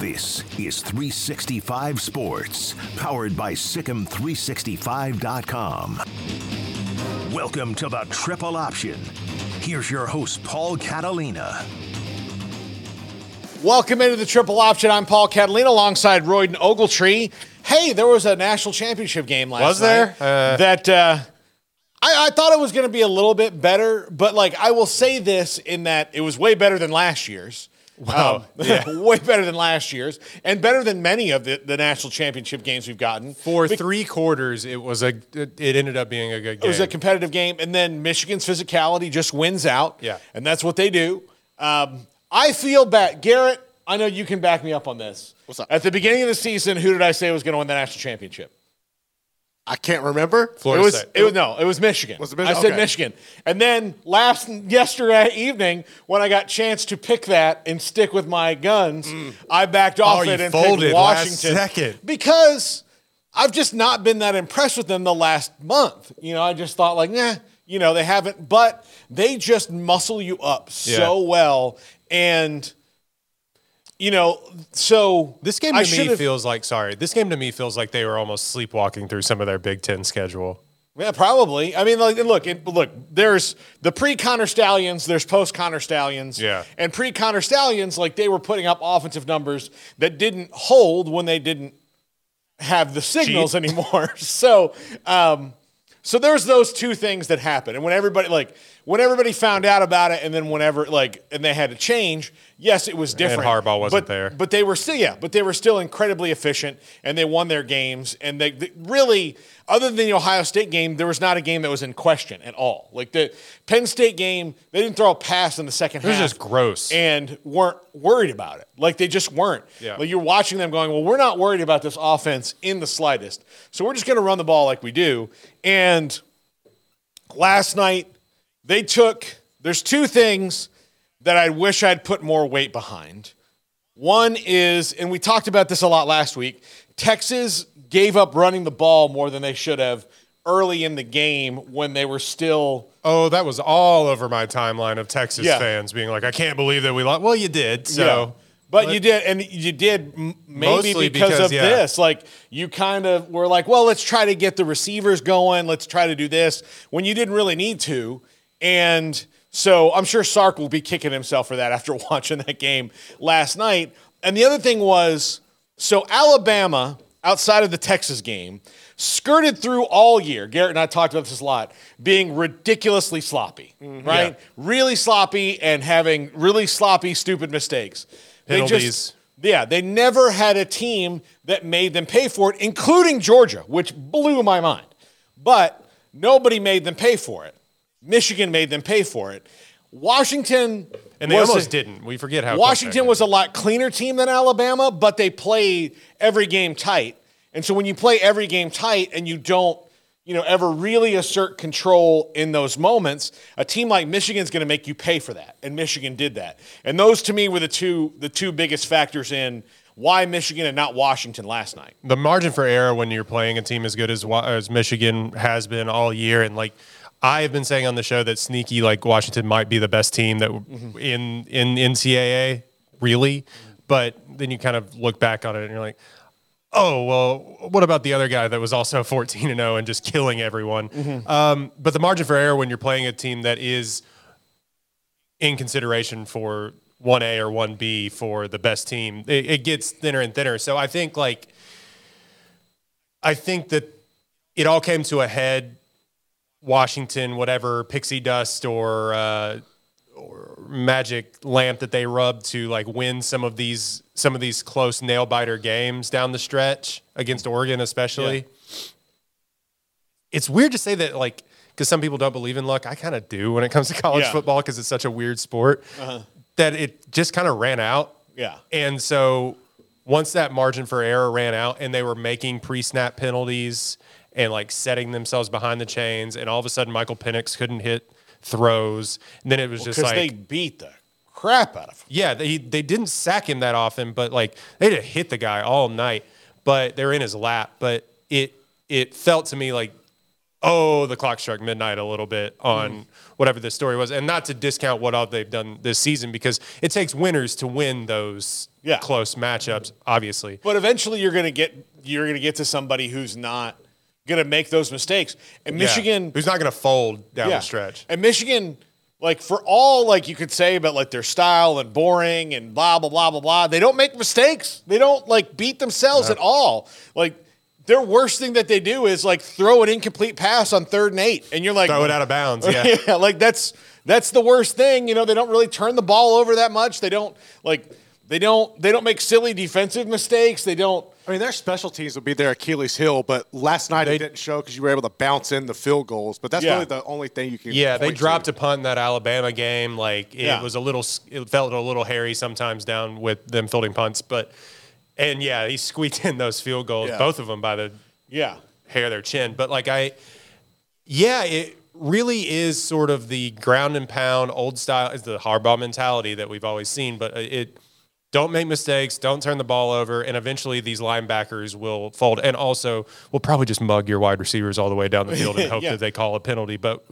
This is 365 Sports, powered by Sikkim365.com. Welcome to the Triple Option. Here's your host, Paul Catalina. Welcome into the Triple Option. I'm Paul Catalina alongside Royden Ogletree. Hey, there was a national championship game last Was night there? Uh, that uh, I, I thought it was going to be a little bit better, but like I will say this in that it was way better than last year's. Wow. Um, yeah, way better than last year's, and better than many of the, the national championship games we've gotten. For Be- three quarters, it was a. It ended up being a good game. It was a competitive game, and then Michigan's physicality just wins out. Yeah. and that's what they do. Um, I feel bad, Garrett. I know you can back me up on this. What's up? At the beginning of the season, who did I say was going to win the national championship? I can't remember. Florida it was. State. It was no. It was Michigan. Was it I Michigan? said Okay. Michigan, and then last yesterday evening, when I got chance to pick that and stick with my guns, mm. I backed oh, off Oh, you it and folded picked last Washington second. because I've just not been that impressed with them the last month. You know, I just thought like, nah, you know, they haven't, but they just muscle you up so Yeah. well, and you know, so This game I to me should've- feels like sorry. This game to me feels like they were almost sleepwalking through some of their Big Ten schedule. Yeah, probably. I mean, like, look, it, look. There's the pre-Connor Stalions. There's post-Connor Stalions. Yeah. And pre-Connor Stalions, like they were putting up offensive numbers that didn't hold when they didn't have the signals anymore. so, um, so there's those two things that happen. And when everybody like when everybody found out about it, and then whenever like and they had to change, yes, it was different. Harbaugh wasn't but, there. But they were still yeah, but they were still incredibly efficient, and they won their games. And they, they really, other than the Ohio State game, there was not a game that was in question at all. Like the Penn State game, they didn't throw a pass in the second half. It was just gross. and weren't worried about it. Like they just weren't. Yeah. Like you're watching them going, well, we're not worried about this offense in the slightest. So we're just going to run the ball like we do. And last night they took. There's two things that I wish I'd put more weight behind. One is, and we talked about this a lot last week. Texas gave up running the ball more than they should have early in the game when they were still Oh, that was all over my timeline of Texas Yeah. fans being like, "I can't believe that we lost." Well, you did. So, But, you did, and you did m- maybe Mostly because, because, of yeah. this. Like you kind of were like, well, let's try to get the receivers going. Let's try to do this when you didn't really need to. And so I'm sure Sark will be kicking himself for that after watching that game last night. And the other thing was, so Alabama outside of the Texas game skirted through all year. Garrett and I talked about this a lot, being ridiculously sloppy, mm-hmm. right? Really sloppy and having really sloppy, stupid mistakes. They just- Penalties. yeah, they never had a team that made them pay for it, including Georgia, which blew my mind. But nobody made them pay for it. Michigan made them pay for it. Washington and they almost a- didn't. We forget how Washington was a lot cleaner team than Alabama, but they played every game tight. And so when you play every game tight and you don't, you know, ever really assert control in those moments, a team like Michigan's going to make you pay for that. And Michigan did that. And those to me were the two the two biggest factors in why Michigan and not Washington last night. the margin for error when you're playing a team as good as as Michigan has been all year, and like I have been saying on the show that sneaky like Washington might be the best team that in in NCAA really, but then you kind of look back on it and you're like. Oh well, what about the other guy that was also 14 and 0 and just killing everyone? Um, but the margin for error when you're playing a team that is in consideration for 1A or 1B for the best team, it, it gets thinner and thinner. So I think like I think that it all came to a head. Washington, whatever pixie dust or uh, or magic lamp that they rub to like win some of these some of these close nail biter games down the stretch against Oregon, especially. It's weird to say that like because some people don't believe in luck. I kind of do when it comes to college Yeah. football because it's such a weird sport that it just kind of ran out Yeah. And so once that margin for error ran out and they were making pre snap penalties and like setting themselves behind the chains, and all of a sudden Michael Penix couldn't hit throws. And then it was just like, they beat the crap out of him. yeah, they, they didn't sack him that often, but like they didn't hit the guy all night, but they're in his lap. But it, it felt to me like, oh, the clock struck midnight a little bit on Mm. whatever the story was. And not to discount what all they've done this season because it takes winners to win those Yeah. close matchups, obviously. But eventually you're gonna get you're gonna get to somebody who's not gonna make those mistakes. And Yeah. Michigan who's not going to fold down the stretch. And Michigan, like for all like you could say about like their style and boring and blah blah blah blah blah, they don't make mistakes. They don't like beat themselves at all. Like their worst thing that they do is like throw an incomplete pass on third and eight, and you're like Throw it out of bounds. Yeah. yeah, like that's that's the worst thing. You know, they don't really turn the ball over that much. They don't like they don't they don't make silly defensive mistakes. They don't. I mean, their special teams would be their Achilles heel, but last night it didn't show because you were able to bounce in the field goals. But that's Yeah. really the only thing you can. Yeah, they dropped to. a punt in that Alabama game. Like it Yeah. was a little, it felt a little hairy sometimes down with them fielding punts. But and yeah, he squeaked in those field goals, Yeah. both of them by the Yeah, hair of their chin. But like I, yeah, it really is sort of the ground and pound old style is the hardball mentality that we've always seen. But uh, it don't make mistakes, don't turn the ball over, and eventually these linebackers will fold. And also, we'll probably just mug your wide receivers all the way down the field and hope Yeah. that they call a penalty. But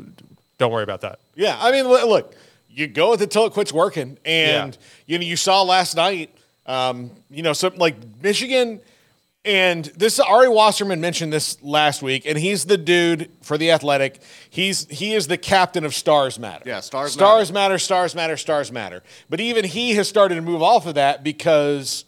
don't worry about that. yeah. I mean, look, you go with it till it quits working, and Yeah. you know you saw last night. Um, you know, something like Michigan. And this Ari Wasserman mentioned this last week, and he's the dude for the Athletic. He's he is the captain of Stars Matter. Yeah, Stars Stars matter. Stars matter. Stars matter. But even he has started to move off of that because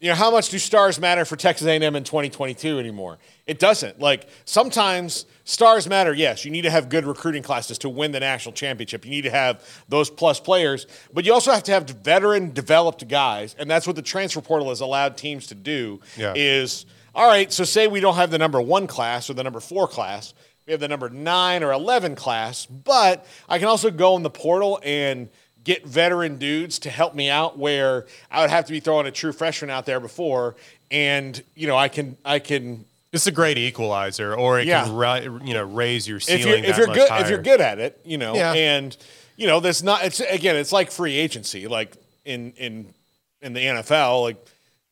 you know how much do stars matter for Texas A&M in 2022 anymore? It doesn't. Like sometimes stars matter. Yes, you need to have good recruiting classes to win the national championship. You need to have those plus players, but you also have to have veteran developed guys, and that's what the transfer portal has allowed teams to do. Yeah. Is all right. So say we don't have the number one class or the number four class. We have the number nine or 11 class, but I can also go in the portal and get veteran dudes to help me out where I would have to be throwing a true freshman out there before. And, you know, I can, I can, It's a great equalizer, or it Yeah. can ri- you know raise your if ceiling. you're, if you're good, higher. if you're good at it, you know, Yeah. and, you know, that's not, it's again, it's like free agency, like in, in, in the NFL, like,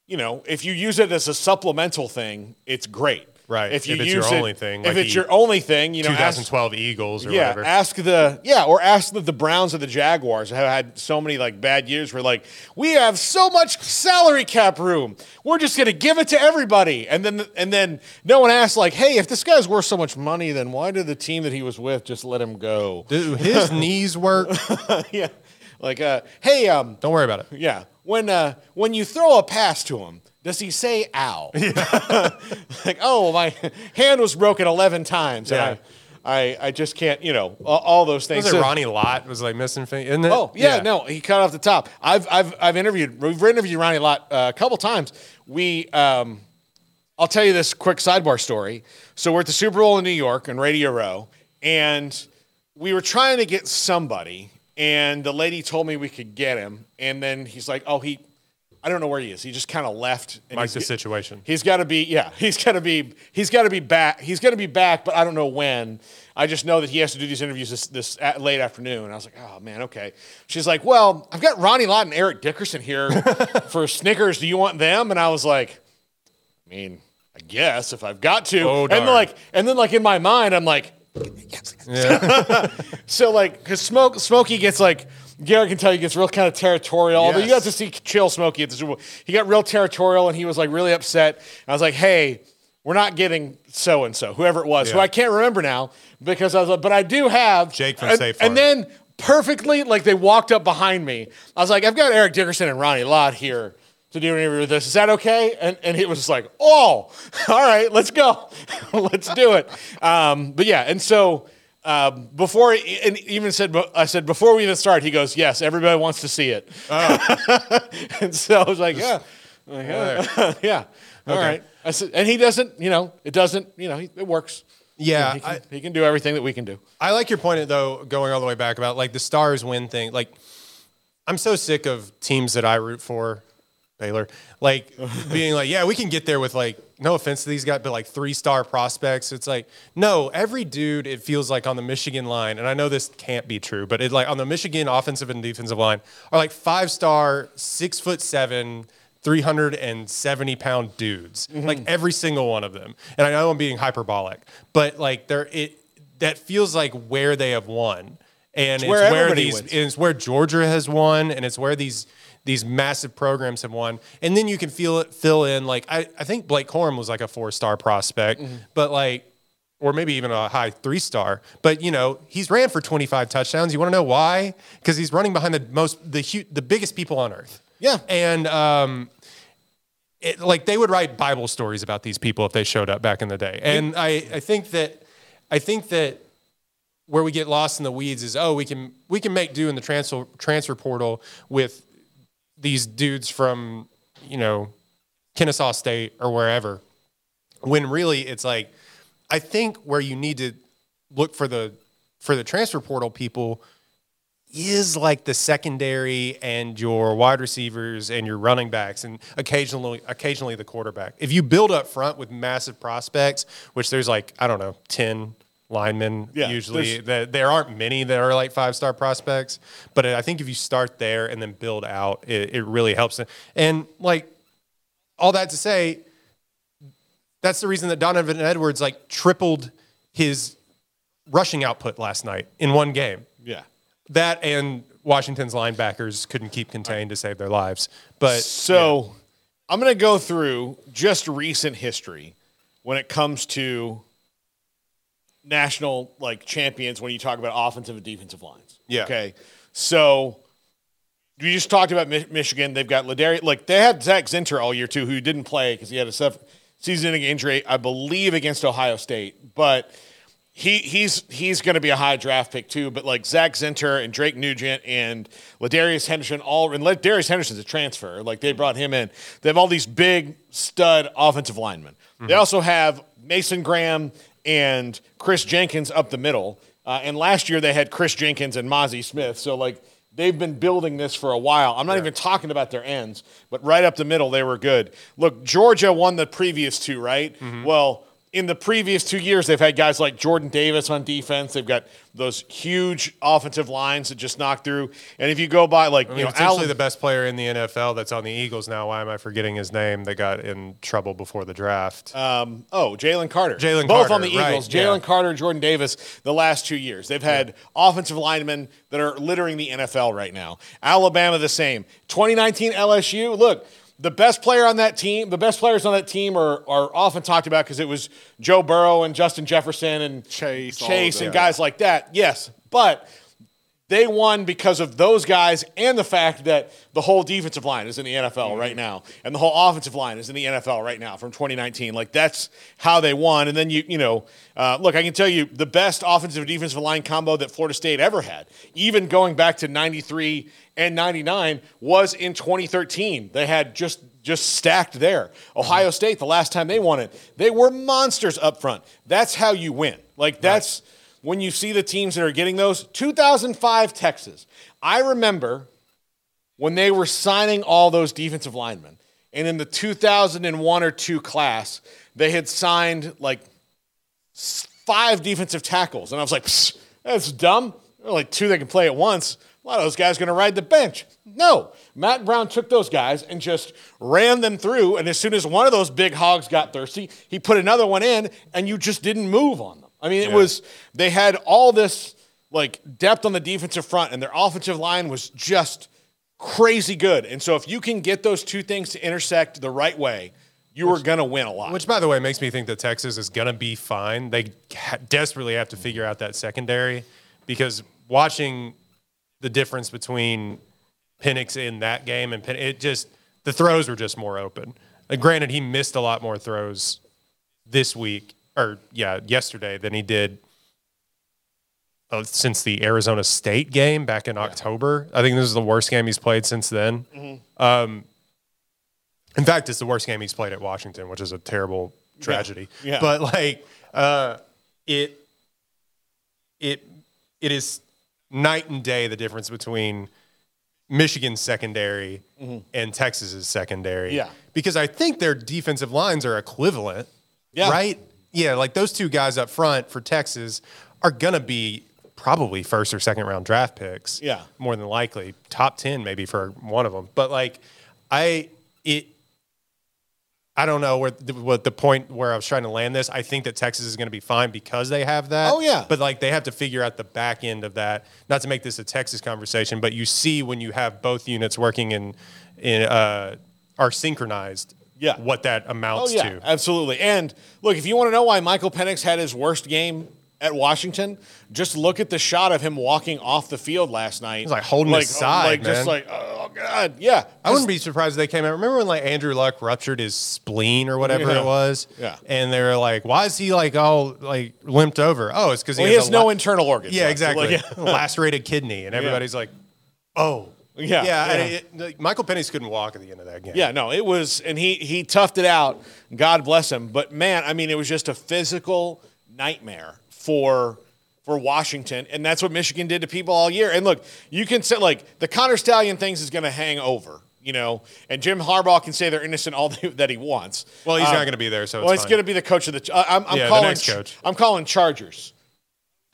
you know, if you use it as a supplemental thing, it's great. Right. If you If it's use your it- only thing, if like it's the your only thing, you know, ask- 2012 Eagles or yeah, whatever. ask the yeah, or ask the, the Browns or the Jaguars have had so many like bad years where like we have so much salary cap room, we're just gonna give it to everybody, and then and then no one asks like, hey, if this guy's worth so much money, then why did the team that he was with just let him go? Do his knees work? yeah, like uh, hey, um, Don't worry about it. yeah, when uh, when you throw a pass to him. Does he say "ow"? Yeah. like, oh, my hand was broken eleven times. and Yeah. I, I, I just can't, you know, all, those things. Was it So- Ronnie Lott was like missing? Thing, isn't it? Oh yeah, no, he cut off the top. I've I've I've interviewed we've interviewed Ronnie Lott uh, a couple times. We um, I'll tell you this quick sidebar story. So we're at the Super Bowl in New York on Radio Row, and we were trying to get somebody, and the lady told me we could get him, and then he's like, oh he. I don't know where he is. He just kind of left. and Like the situation. He's got to be, yeah. He's got to be, he's got to be back. He's going to be back, but I don't know when. I just know that he has to do these interviews this, this at late afternoon. And I was like, oh man, okay. She's like, well, I've got Ronnie Lott and Eric Dickerson here for Snickers. Do you want them? And I was like, I mean, I guess if I've got to. Oh, and then like, and then like in my mind, I'm like, so like, cause Smoke Smokey gets like Garrett can tell you gets real kind of territorial. Although you Yes. got to see chill Smokey at the Super Bowl, he got real territorial and he was like really upset. I was like, hey, we're not getting so and so, whoever it was, who I can't remember now because I was like, but I do have Jake from and, Farm. And then perfectly, like they walked up behind me. I was like, I've got Eric Dickerson and Ronnie Lott here to do an interview with this. Is that okay? And and it was like, oh, all right, let's go, let's do it. Um, but yeah, and so. Um, before and even said, I said before we even start, he goes, "Yes, everybody wants to see it." and so I was like, "Yeah, like, yeah, yeah, all right." I said, and he doesn't, you know, it doesn't, you know, he, it works. Yeah, he can, I- he can do everything that we can do. I like your point though, going all the way back about like the stars win thing. Like I'm so sick of teams that I root for, Baylor, like being like, yeah, we can get there with like, no offense to these guys, but like three star prospects. It's like, no, every dude, it feels like on the Michigan line, and I know this can't be true, but it like on the Michigan offensive and defensive line are like five star, six foot seven, 370 pound dudes, mm-hmm. like every single one of them. And I know I'm being hyperbolic, but like they're, it, that feels like where they have won. And it's, where where, these, wins. and it's where Georgia has won, and it's where these these massive programs have won. And then you can feel it fill in like I, I think Blake Corum was like a four star prospect, Mm-hmm. but like or maybe even a high three star. But you know he's ran for 25 touchdowns. You want to know why? Because he's running behind the most the hu- the biggest people on earth. Yeah. and um. It, like they would write Bible stories about these people if they showed up back in the day, and I, I think that, I think that where we get lost in the weeds is oh we can we can make do in the transfer transfer portal with these dudes from you know Kennesaw State or wherever when really it's like I think where you need to look for the for the transfer portal people is like the secondary and your wide receivers and your running backs and occasionally occasionally the quarterback. If you build up front with massive prospects, which there's like I don't know, 10 linemen Yeah, usually that there aren't many that are like five star prospects, but I think if you start there and then build out, it, it really helps. And like all that to say, that's the reason that Donovan Edwards like tripled his rushing output last night in one game. Yeah. That and Washington's linebackers couldn't keep contained to save their lives. But So I'm going to go through just recent history when it comes to national like champions when you talk about offensive and defensive lines. Yeah. Okay. So we just talked about Mi- Michigan. They've got LaDarius. Like they had Zach Zinter all year too, who didn't play because he had a sef- season-ending injury, I believe, against Ohio State. But he he's he's going to be a high draft pick too. But like Zach Zinter and Drake Nugent and LaDarius Henderson, all and LaDarius Henderson's a transfer. Like they brought him in. They have all these big stud offensive linemen. They mm-hmm. also have Mason Graham and Kris Jenkins up the middle. Uh, and last year they had Kris Jenkins and Mazi Smith. So like they've been building this for a while. I'm not even talking about their ends, but right up the middle they were good. Look, Georgia won the previous two, right? Well, in the previous two years, they've had guys like Jordan Davis on defense. They've got those huge offensive lines that just knock through. And if you go by like I mean, you know, potentially Allen, the best player in the NFL that's on the Eagles now. Why am I forgetting his name? That got in trouble before the draft. Um, oh, Jalen Carter. Jalen Carter Both Carter, on the right, Eagles. yeah. Jalen Carter, Jordan Davis, the last two years. They've had offensive linemen that are littering the NFL right now. Alabama, the same. 2019 LSU, look, the best player on that team, the best players on that team are, are often talked about because it was Joe Burrow and Justin Jefferson and Chase, Chase and guys like that. Yes. But they won because of those guys and the fact that the whole defensive line is in the NFL right now and the whole offensive line is in the NFL right now from 2019. Like that's how they won. And then you you know, uh, look, I can tell you the best offensive and defensive line combo that Florida State ever had, even going back to 93 and 99, was in 2013. They had just just stacked there. Ohio State, the last time they won it, they were monsters up front. That's how you win. Like that's when you see the teams that are getting those 2005 Texas. I remember when they were signing all those defensive linemen. And in the 2001 or 2 class, they had signed like five defensive tackles. And I was like, that's dumb. There are like two that can play at once. A lot of those guys going to ride the bench. No. Mack Brown took those guys and just ran them through. And as soon as one of those big hogs got thirsty, he put another one in, and you just didn't move on them. I mean, it was, they had all this like depth on the defensive front, and their offensive line was just crazy good. And so if you can get those two things to intersect the right way, you are going to win a lot. Which, by the way, makes me think that Texas is going to be fine. They ha- desperately have to figure out that secondary because watching the difference between Penix in that game and it just the throws were just more open. And granted, he missed a lot more throws this week or yeah yesterday than he did uh, since the Arizona State game back in October. I think this is the worst game he's played since then. Um, in fact, it's the worst game he's played at Washington, which is a terrible tragedy. Yeah. But like, uh, it, it, it is night and day the difference between Michigan's secondary and Texas's secondary. Mm-hmm. Yeah. Because I think their defensive lines are equivalent. Yeah. Right? Yeah, like those two guys up front for Texas are gonna be probably first or second round draft picks. Yeah. More than likely. Top ten maybe for one of them. But like I it I don't know where the, what the point where I was trying to land this. I think that Texas is going to be fine because they have that. Oh, yeah. But like they have to figure out the back end of that. Not to make this a Texas conversation, but you see when you have both units working in in uh, are synchronized. Yeah. What that amounts Oh yeah, to. absolutely. And look, if you want to know why Michael Penix had his worst game at Washington, just look at the shot of him walking off the field last night. He's like holding his side, like just like oh god, yeah. I wouldn't be surprised if they came out. Remember when like Andrew Luck ruptured his spleen or whatever Yeah. it was? Yeah. And they were like, "Why is he like all like limped over?" Oh, it's because Well, he, he has no la- internal organs. Yeah, exactly. Like, yeah. Lacerated kidney, and everybody's like, "Oh, Yeah, yeah." It, like, Michael Penix couldn't walk at the end of that game. Yeah, no, it was, and he he toughed it out. God bless him. But man, I mean, it was just a physical nightmare for for Washington, and that's what Michigan did to people all year. And look, you can say like the Connor Stallion things is going to hang over, you know, and Jim Harbaugh can say they're innocent all that he wants. Well, he's Uh, not going to be there, so well, it's, going to be the coach of the. Uh, I'm, I'm Yeah, the calling. next coach. I'm calling Chargers.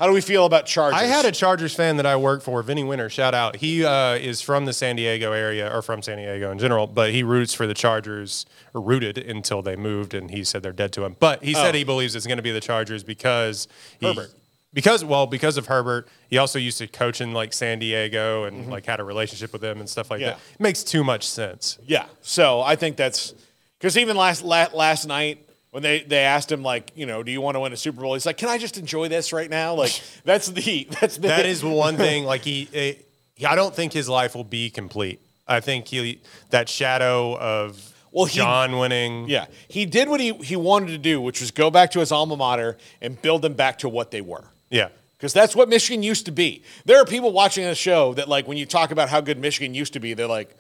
How do we feel about Chargers? I had a Chargers fan that I work for, Vinny Winter. Shout out. He uh, is from the San Diego area, or from San Diego in general, but he roots for the Chargers, or rooted until they moved, and he said they're dead to him. But he said Oh. he believes it's going to be the Chargers because he, Herbert. Because well, because of Herbert, he also used to coach in like San Diego and Mm-hmm. like had a relationship with them and stuff like Yeah. that. It makes too much sense. Yeah. So I think that's because even last last night when they they asked him like you know do you want to win a Super Bowl he's like can I just enjoy this right now like that's the that's the that is one thing. Like he, eh, he, I don't think his life will be complete. I think he that shadow of Well, he- John winning. yeah he did what he he wanted to do which was go back to his alma mater and build them back to what they were. yeah. Because that's what Michigan used to be. There are people watching this show that, like, when you talk about how good Michigan used to be, they're like,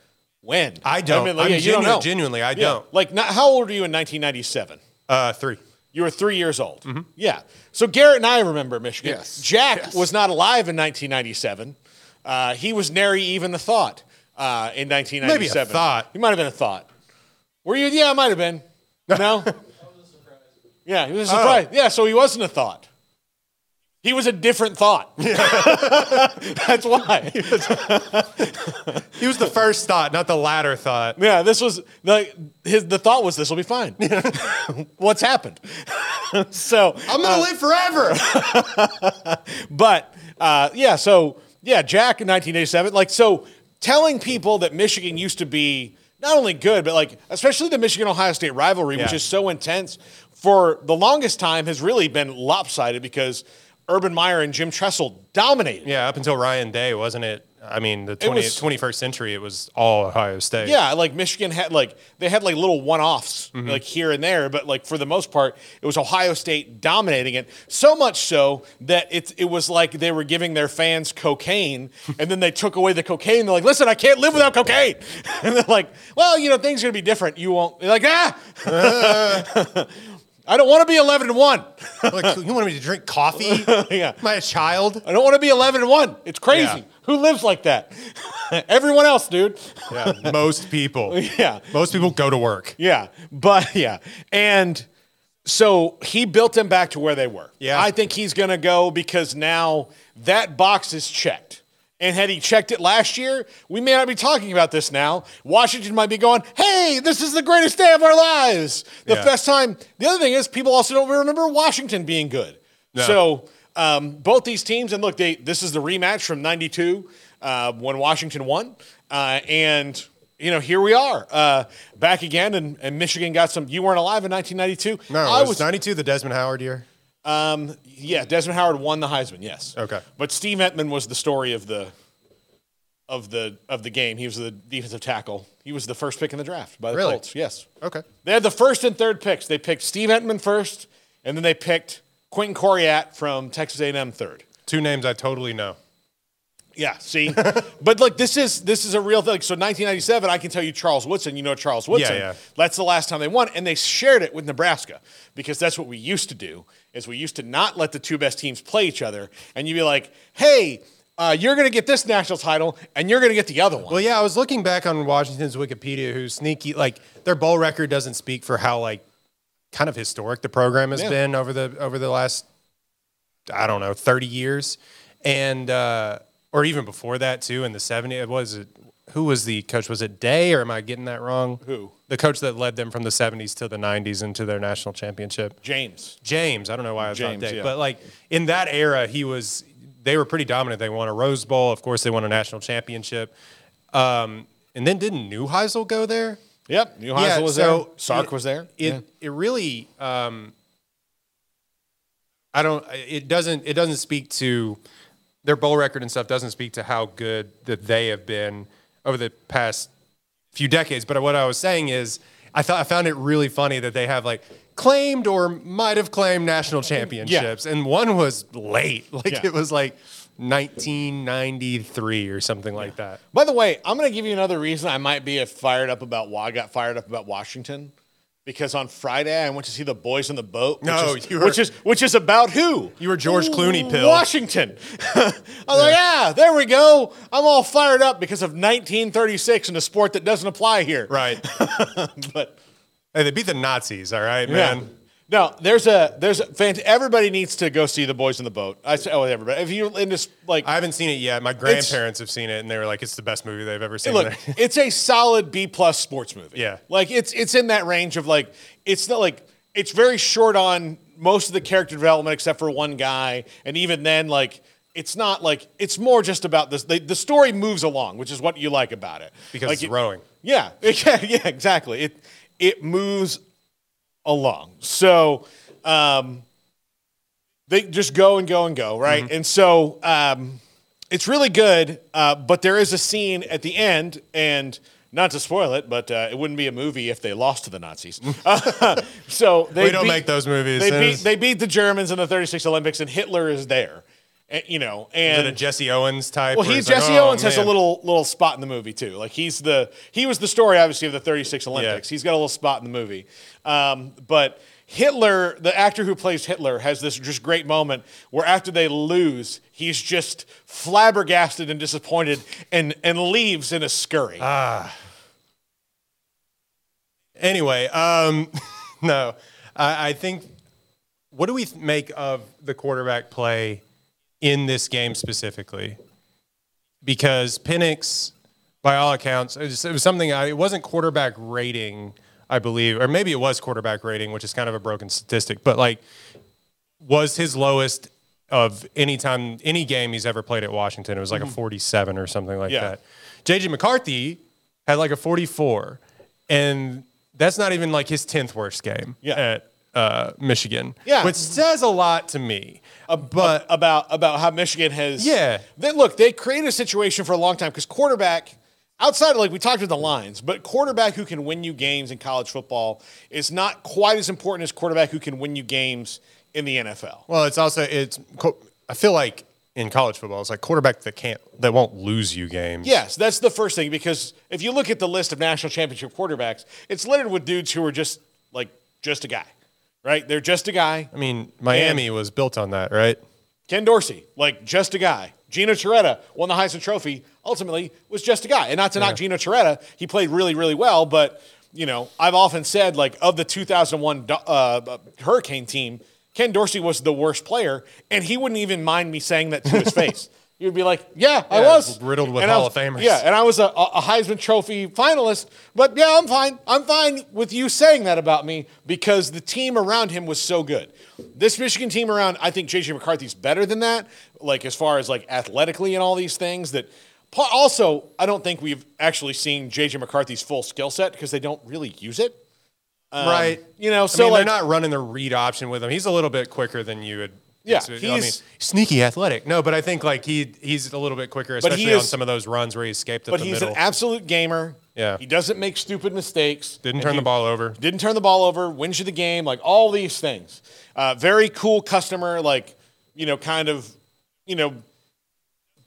when? I don't. mean, like, yeah, you don't know. genuinely, I Yeah. don't. Like, not, how old were you in 1997? Uh, three. You were three years old. Mm-hmm. Yeah. So Garrett and I remember Michigan. Yes. Jack Yes. was not alive in 1997. Uh, he was nary even a thought uh, in 1997. Maybe a thought. He might have been a thought. Were you? Yeah, it might have been. No? yeah, he was Oh. a surprise. Yeah, so he wasn't a thought. He was a different thought. That's why. He was the first thought, not the latter thought. Yeah, this was the his the thought was this will be fine. What's happened? so I'm gonna live forever. But uh, yeah, so yeah, Jack in 1987. Like, so telling people that Michigan used to be not only good, but like, especially the Michigan Ohio State rivalry, which is so intense for the longest time, has really been lopsided because Urban Meyer and Jim Tressel dominated. yeah, up until Ryan Day, wasn't it? I mean, the 20, was- 21st century, it was all Ohio State. Yeah, like Michigan had like they had like little one-offs Mm-hmm. like here and there, but like for the most part, it was Ohio State dominating it. So much so that it it was like they were giving their fans cocaine, and then they took away the cocaine. They're like, "Listen, I can't live without cocaine," and they're like, "Well, you know, things are gonna be different. You won't." They're like, ah. I don't want to be 11 and 1. like, you wanted me to drink coffee? yeah. Am I a child? I don't want to be 11 and 1. It's crazy. Yeah. Who lives like that? Everyone else, dude. Yeah, most people. Yeah. Most people go to work. Yeah, but yeah, and so he built them back to where they were. Yeah. I think he's going to go because now that box is checked. And had he checked it last year, we may not be talking about this now. Washington might be going, "Hey, this is the greatest day of our lives, the Yeah. best time." The other thing is, people also don't remember Washington being good. No. So um, both these teams, and look, they this is the rematch from '92 uh, when Washington won, uh, and you know here we are uh, back again, and, and Michigan got some. You weren't alive in 1992. No, I was, 92 the Desmond Howard year? um, yeah, Desmond Howard won the Heisman. Yes. Okay. But Steve Emtman was the story of the of the of the game. He was the defensive tackle. He was the first pick in the draft by the Really? Colts. Yes. Okay. They had the first and third picks. They picked Steve Emtman first, and then they picked Quentin Coryatt from Texas A&M third. Two names I totally know. Yeah, see, but look, this is this is a real thing. So 1997, I can tell you Charles Woodson. You know Charles Woodson. yeah. That's the last time they won, and they shared it with Nebraska because that's what we used to do. Is we used to not let the two best teams play each other, and you'd be like, "Hey, uh, you're going to get this national title, and you're going to get the other one. Well, yeah, I was looking back on Washington's Wikipedia, who's sneaky. Like their bowl record doesn't speak for how like kind of historic the program has Yeah. been over the over the last I don't know thirty years, and uh, or even before that too in the '70s. Was it who was the coach? Was it Day, or am I getting that wrong? Who? the coach that led them from the '70s to the '90s into their national championship? James. James. I don't know why I thought James, Dave, yeah. but like in that era, he was. They were pretty dominant. They won a Rose Bowl. Of course, they won a national championship. Um, and then didn't Neuheisel go there? Yep. Neuheisel was so there. Sark it- was there. It Yeah. it really. Um, I don't. It doesn't. It doesn't speak to their bowl record and stuff. Doesn't speak to how good that they have been over the past few decades. But what I was saying is, I thought I found it really funny that they have like claimed or might have claimed national championships, and one was late. Like Yeah. it was like 1993 or something like that. By the way, I'm going to give you another reason I might be fired up about why I got fired up about Washington. Because on Friday I went to see the boys in the boat. Which No, is, you were- which is which is about who? You were George Clooney pill. Washington. I was like, yeah, there we go. I'm all fired up because of 1936 and a sport that doesn't apply here. Right. But hey, they beat the Nazis. All right, yeah. No, there's a there's a fant- everybody needs to go see the boys in the boat. I say oh everybody. If you in this like I haven't seen it yet. My grandparents have seen it, and they were like, "It's the best movie they've ever seen." look, it's a solid B plus sports movie. Yeah. like it's it's in that range of like it's not like it's very short on most of the character development except for one guy, and even then like. It's not like it's more just about this. The, the story moves along, which is what you like about it. because like it's it- rowing. Yeah, yeah, yeah, exactly. It it moves along. So um, they just go and go and go, right? And so um, it's really good. Uh, but there is a scene at the end, and not to spoil it, but uh, it wouldn't be a movie if they lost to the Nazis. So they We don't beat- make those movies. They beat they beat the Germans in the 36 Olympics, and Hitler is there. And, you know, Is and it a Jesse Owens type? well, where he like, Jesse oh, Owens has a little little spot in the movie too. Like he's the he was the story obviously of the 36 Olympics. He's got a little spot in the movie. Um, but Hitler, the actor who plays Hitler, has this just great moment where after they lose, he's just flabbergasted and disappointed and and leaves in a scurry. Ah. Anyway, um, no, I, I think. What do we make of the quarterback play in this game specifically? Because Penix, by all accounts, it was, it was something. I, it wasn't quarterback rating, I believe, or maybe it was quarterback rating, which is kind of a broken statistic. But like, was his lowest of any time, any game he's ever played at Washington. It was like a 47 or something like Mm-hmm. Yeah. that. JJ McCarthy had like a 44, and that's not even like his 10th worst game Yeah. at uh, Michigan. Yeah. Which says a lot to me. but about about how Michigan has Yeah. They, look, they created a situation for a long time because quarterback outside of like we talked about the lines, but quarterback who can win you games in college football is not quite as important as quarterback who can win you games in the NFL. Well, it's also it's. co- I feel like in college football, it's like quarterback that can't that won't lose you games. Yes, that's the first thing because if you look at the list of national championship quarterbacks, it's littered with dudes who are just like just a guy, right? They're just a guy. I mean, Miami was built on that, right? Ken Dorsey, like just a guy. Gino Torretta won the Heisman Trophy. Ultimately, was just a guy. And not to knock Gino Torretta, he played really, really well. But you know, I've often said like of the 2001 uh, Hurricane team, Ken Dorsey was the worst player, and he wouldn't even mind me saying that to his face. Would be like, "Yeah, I was riddled with And Hall was- of Famers. Yeah, and I was a, a Heisman Trophy finalist. But yeah, I'm fine. I'm fine with you saying that about me because the team around him was so good. This Michigan team around, I think JJ McCarthy's better than that. Like as far as like athletically and all these things. That also, I don't think we've actually seen JJ McCarthy's full skill set because they don't really use it. Um, right. You know, I so mean, like they're not running the read option with him. He's a little bit quicker than you would. Yeah, I mean, he's- sneaky athletic. No, but I think like he he's a little bit quicker, especially he on some of those runs where he escaped up but the he's middle. an absolute gamer. Yeah. he doesn't make stupid mistakes. Didn't turn he- the ball over. didn't turn the ball over, wins you the game, like all these things. Uh, very cool customer, like, you know, kind of, you know,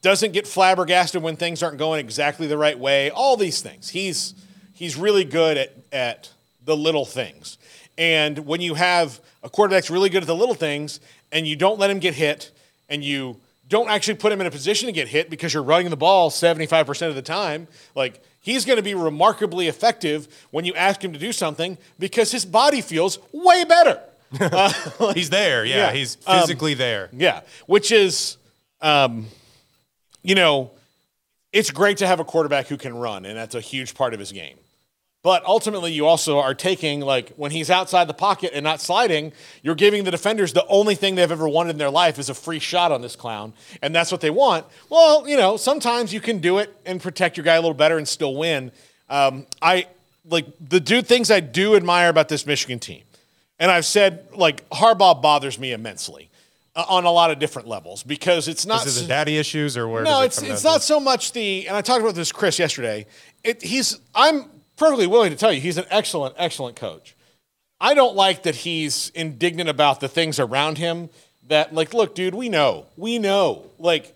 doesn't get flabbergasted when things aren't going exactly the right way. All these things. He's he's really good at at the little things. And when you have a quarterback that's really good at the little things and you don't let him get hit and you don't actually put him in a position to get hit because you're running the ball 75% of the time. Like he's going to be remarkably effective when you ask him to do something because his body feels way better. He's there. Yeah, Yeah. he's Um, physically there. Yeah, which is, um, you know, it's great to have a quarterback who can run, and that's a huge part of his game. But ultimately, you also are taking, like, when he's outside the pocket and not sliding, you're giving the defenders the only thing they've ever wanted in their life is a free shot on this clown. And that's what they want. Well, you know, sometimes you can do it and protect your guy a little better and still win. Um, I, like, the dude things I do admire about this Michigan team, and I've said, like, Harbaugh bothers me immensely uh, on a lot of different levels because it's not. Is it the daddy issues or where? no, it it's it's not so much the and I talked about this Chris yesterday. It, he's I'm perfectly willing to tell you he's an excellent excellent coach. I don't like that he's indignant about the things around him. That like, look, dude, we know, we know. Like,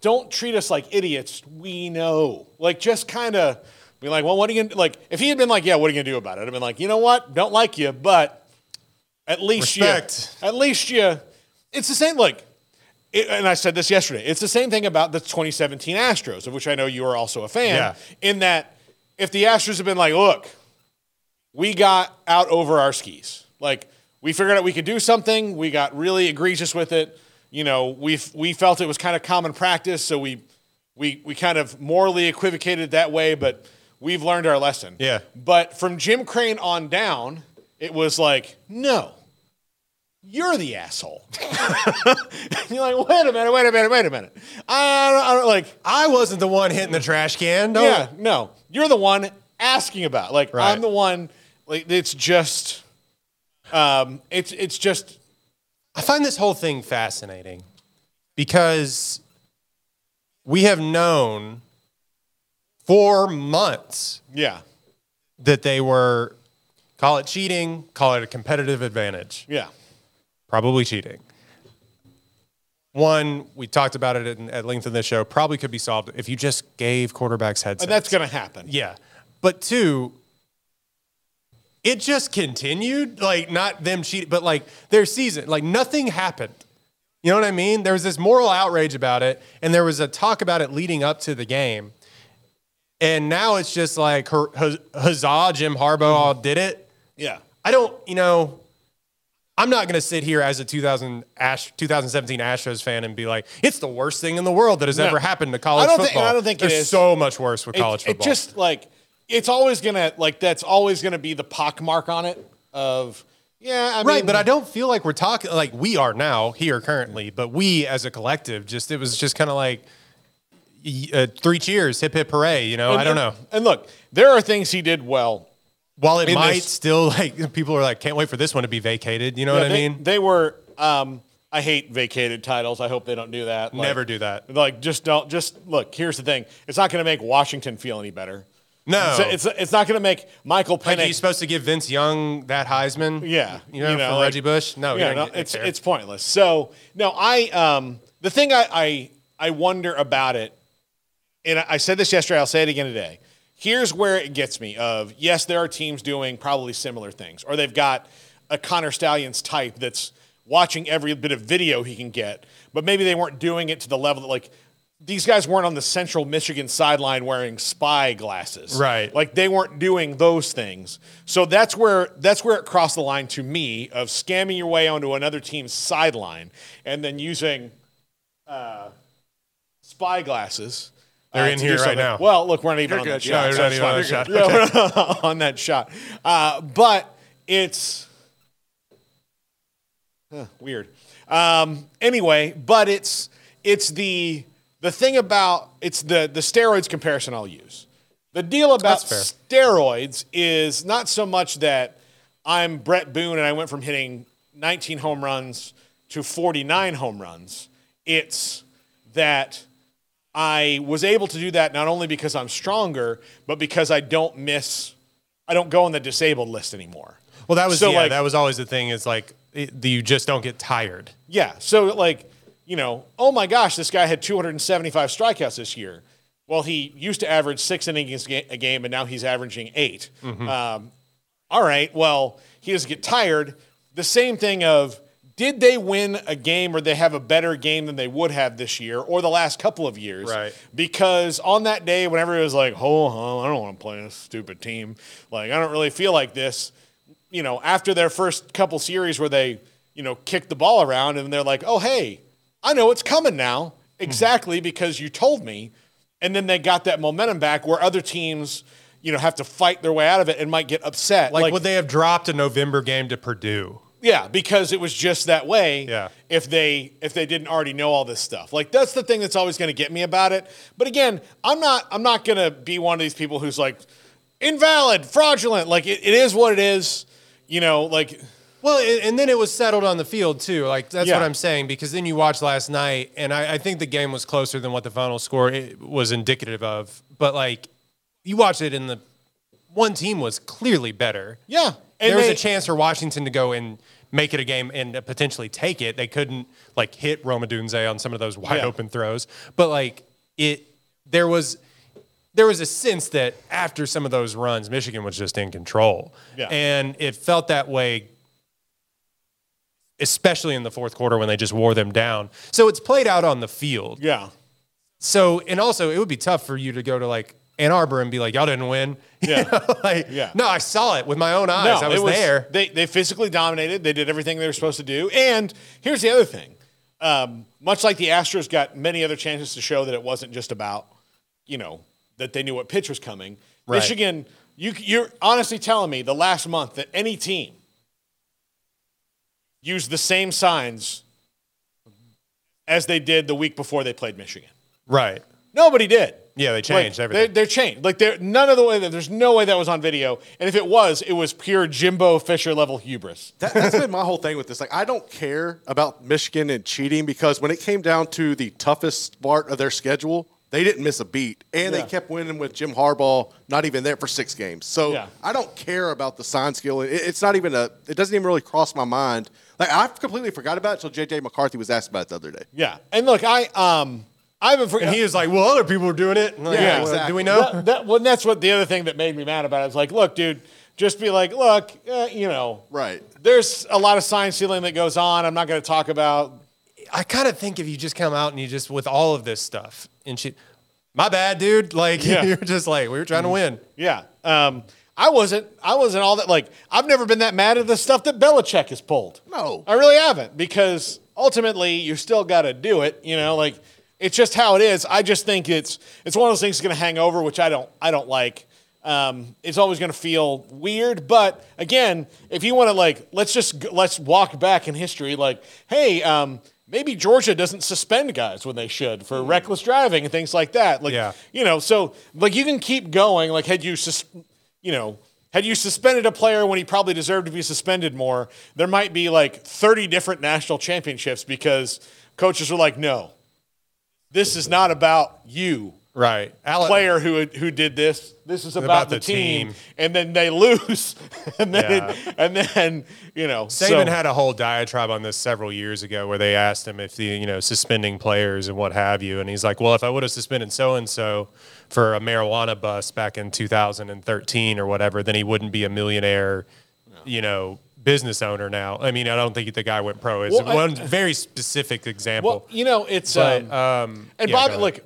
don't treat us like idiots. We know. Like, just kind of be like, well, what are you gonna like? If he had been like, yeah, what are you gonna do about it? I've been like, you know what? Don't like you, but at least Respect. you, at least you. It's the same. Like, it, and I said this yesterday. It's the same thing about the 2017 Astros, of which I know you are also a fan. Yeah. In that, if the Astros have been like, look, we got out over our skis. Like we figured out we could do something. We got really egregious with it. You know, we we felt it was kind of common practice, so we we we kind of morally equivocated that way. But we've learned our lesson. Yeah. But from Jim Crane on down, it was like, no, you're the asshole. you're like, wait a minute, wait a minute, wait a minute. I don't, I don't like. I wasn't the one hitting the trash can. No. Yeah, no. You're the one asking about. Like Right. I'm the one. Like it's just, um, it's it's just I find this whole thing fascinating because we have known for months yeah, that they were call it cheating, call it a competitive advantage. yeah, Probably cheating. One, we talked about it at, at length in this show, probably could be solved if you just gave quarterbacks headsets. and that's gonna happen. Yeah. But two, it just continued. Like, not them cheating, but like their season, like nothing happened. You know what I mean? There was this moral outrage about it, and there was a talk about it leading up to the game. And now it's just like, hu- hu- huzzah, Jim Harbaugh mm-hmm. did it. Yeah, I don't, you know, I'm not going to sit here as a 2000 Ash, 2017 Astros fan and be like, it's the worst thing in the world that has No. ever happened to college I don't think- football. I don't think it There's so much worse with It- college it, football. just like it's always gonna like that's always gonna be the pockmark on it of yeah. I right, mean, but I don't feel like we're talking like we are now here currently, but we as a collective, just it was just kind of like uh, three cheers, hip hip hooray. You know, and- I don't know. And look, there are things he did well. While it might this- still like people are like, can't wait for this one to be vacated. You know what I mean? They were. Um, I hate vacated titles. I hope they don't do that. Like- Never do that. Like, just don't. Just look. Here's the thing. It's not going to make Washington feel any better. No, It's, it's, it's not going to make Michael like, are you supposed to give Vince Young that Heisman? Yeah, you know, you know, like- Reggie Bush. No, yeah, no, it's it's pointless. So no, I um the thing I I, I wonder about it, and I, I said this yesterday. I'll say it again today. Here's where it gets me. Of yes, there are teams doing probably similar things, or they've got a Connor Stalions type that's watching every bit of video he can get, but maybe they weren't doing it to the level that like. These guys weren't on the Central Michigan sideline wearing spy glasses, Right. Like they weren't doing those things. So that's where that's where it crossed the line to me of scamming your way onto another team's sideline and then using uh, spy glasses. They're uh, in here right something. now. Well, look, we're not even You're on good. that Yeah, shot. you're so not even on fine. that shot. Yeah, we're not on that shot. Uh, but it's Huh, weird. Um, anyway, but it's it's the the thing about it's the the steroids comparison I'll use. The deal about steroids is not so much that I'm Bret Boone and I went from hitting 19 home runs to 49 home runs. It's that I was able to do that not only because I'm stronger, but because I don't miss, I don't go on the disabled list anymore. Well, that was So, yeah, like- that was always the thing. Is like it, you just don't get tired. Yeah. So like, you know, oh my gosh, this guy had 275 strikeouts this year. Well, he used to average six innings a game, and now he's averaging 8 Um, all right. Well, he doesn't get tired. The same thing of did they win a game or they have a better game than they would have this year or the last couple of years? Right. Because on that day, whenever it was like, oh, I don't want to play this stupid team. Like, I don't really feel like this. You know, after their first couple series where they, you know, kicked the ball around and they're like, oh, hey, I know it's coming now. Hmm. Exactly because you told me. And then they got that momentum back where other teams, you know, have to fight their way out of it and might get upset. Like, would they have dropped a November game to Purdue? Yeah, because it was just that way. Yeah. If they if they didn't already know all this stuff, like that's the thing that's always going to get me about it. But again, I'm not I'm not going to be one of these people who's like invalid, fraudulent. Like it, it is what it is. You know, like Well, and then it was settled on the field too. Like that's Yeah. what I'm saying because then you watched last night, and I, I think the game was closer than what the final score eh, was indicative of. But like, you watched it, and the one team was clearly better. yeah. And there was they- a chance for Washington to go and make it a game and potentially take it. They couldn't like hit Rome Odunze on some of those wide Yeah. open throws, but like it, there was there was a sense that after some of those runs, Michigan was just in control, Yeah. and it felt that way. Especially in the fourth quarter when they just wore them down. So it's played out on the field. Yeah. So, and also, it would be tough for you to go to like Ann Arbor and be like, y'all didn't win. You Yeah. know, like, Yeah. no, I saw it with my own eyes. I was, was there. They they physically dominated. They did everything they were supposed to do. And here's the other thing. Um, much like the Astros got many other chances to show that it wasn't just about, you know, that they knew what pitch was coming. Right. Michigan, you you're honestly telling me the last month that any team used the same signs as they did the week before they played Michigan. Right. Nobody did. Yeah, they changed Like, everything. They're, they're changed. Like they're none of the way that there's no way that was on video. And if it was, it was pure Jimbo Fisher level hubris. That, that's been my whole thing with this. Like, I don't care about Michigan and cheating because when it came down to the toughest part of their schedule, they didn't miss a beat, and Yeah. they kept winning with Jim Harbaugh not even there for six games. So Yeah. I don't care about the sign skill. It, it's not even a. It doesn't even really cross my mind. Like I completely forgot about it until JJ McCarthy was asked about it the other day. Yeah. And look, I um I haven't forgotten. and he was like, well, other people are doing it. Like, Yeah, well, exactly. Do we know? that, that, well, that's what the other thing that made me mad about it. was like, look, dude, just be like, look, uh, you know, Right. there's a lot of sign stealing that goes on. I'm not going to talk about. I kind of think if you just come out and you just, with all of this stuff and she, my bad, dude. Like, Yeah. you're just like, we were trying to win. Yeah. Um, I wasn't. I wasn't all that. Like, I've never been that mad at the stuff that Belichick has pulled. No. I really haven't because ultimately you still got to do it. You know, like it's just how it is. I just think it's it's one of those things that's going to hang over, which I don't I don't like. Um, it's always going to feel weird, but again, if you want to like, let's just let's walk back in history. Like, hey, um, maybe Georgia doesn't suspend guys when they should for reckless driving and things like that. Like, Yeah. you know, so like you can keep going. Like, had you sus- you know, had you suspended a player when he probably deserved to be suspended more, there might be like 30 different national championships because coaches are like, no, this is not about you, Right. Ale- player who who did this. This is about, the, the team. team. and then they lose, and then Yeah. and then you know, Saban so- had a whole diatribe on this several years ago where they asked him if the you know suspending players and what have you, and he's like, "Well, if I would have suspended so and so for a marijuana bust back in 2013 or whatever, then he wouldn't be a millionaire, you know, business owner now." I mean, I don't think the guy went pro. It's Well, I- one very specific example. Well, you know, it's But, um, um, and yeah, Bobby, look,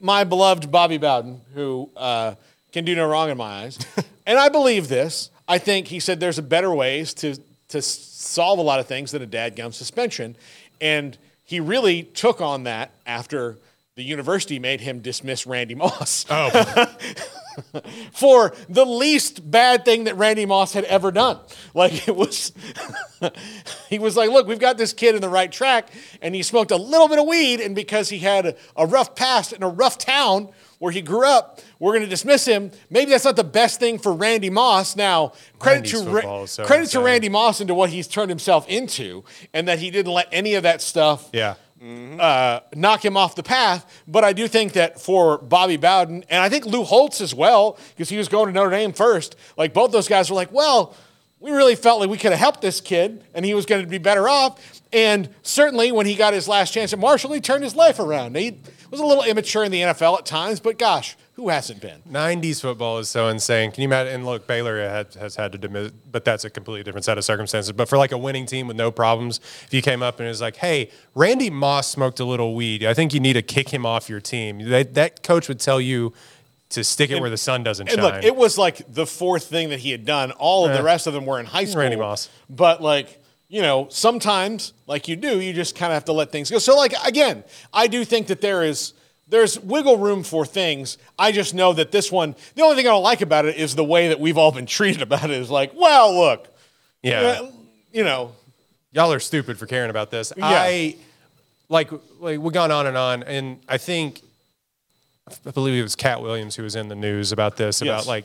my beloved Bobby Bowden, who uh, can do no wrong in my eyes, and I believe this. I think he said there's a better ways to to solve a lot of things than a dadgum suspension, and he really took on that after the university made him dismiss Randy Moss. oh, for the least bad thing that Randy Moss had ever done. Like it was, he was like, look, we've got this kid in the right track, and he smoked a little bit of weed, and because he had a, rough past in a rough town where he grew up, we're going to dismiss him. Maybe that's not the best thing for Randy Moss. Now, credit Randy's to Ra- so credit to. Randy Moss into what he's turned himself into, and that he didn't let any of that stuff yeah. Uh, knock him off the path. But I do think that for Bobby Bowden, and I think Lou Holtz as well, because he was going to Notre Dame first, like both those guys were like, well, we really felt like we could have helped this kid and he was going to be better off. And certainly when he got his last chance at Marshall, he turned his life around. He was a little immature in the NFL at times, but gosh, Who hasn't been? 90s football is so insane. Can you imagine? And look, Baylor had, has had to demit, but that's a completely different set of circumstances. But for like a winning team with no problems, if you came up and it was like, hey, Randy Moss smoked a little weed, I think you need to kick him off your team. That, that coach would tell you to stick it where the sun doesn't And shine. look, it was like the fourth thing that he had done. All of the Eh. rest of them were in high school. Randy Moss. But like, you know, sometimes, like you do, you just kind of have to let things go. So, like again, I do think that there is there's wiggle room for things. I just know that this one, the only thing I don't like about it is the way that we've all been treated about it. Is like, well, look, yeah. uh, you know, y'all are stupid for caring about this. Yeah. I like like we've gone on and on, and I think I believe it was Katt Williams who was in the news about this about Yes. like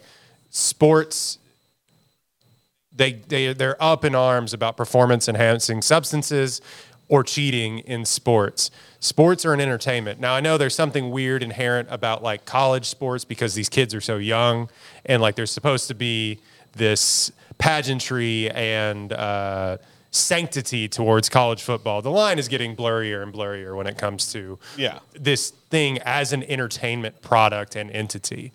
sports. They they they're up in arms about performance enhancing substances or cheating in sports. Sports are an entertainment. Now I know there's something weird inherent about like college sports because these kids are so young and like there's supposed to be this pageantry and uh, sanctity towards college football. The line is getting blurrier and blurrier when it comes to Yeah. this thing as an entertainment product and entity.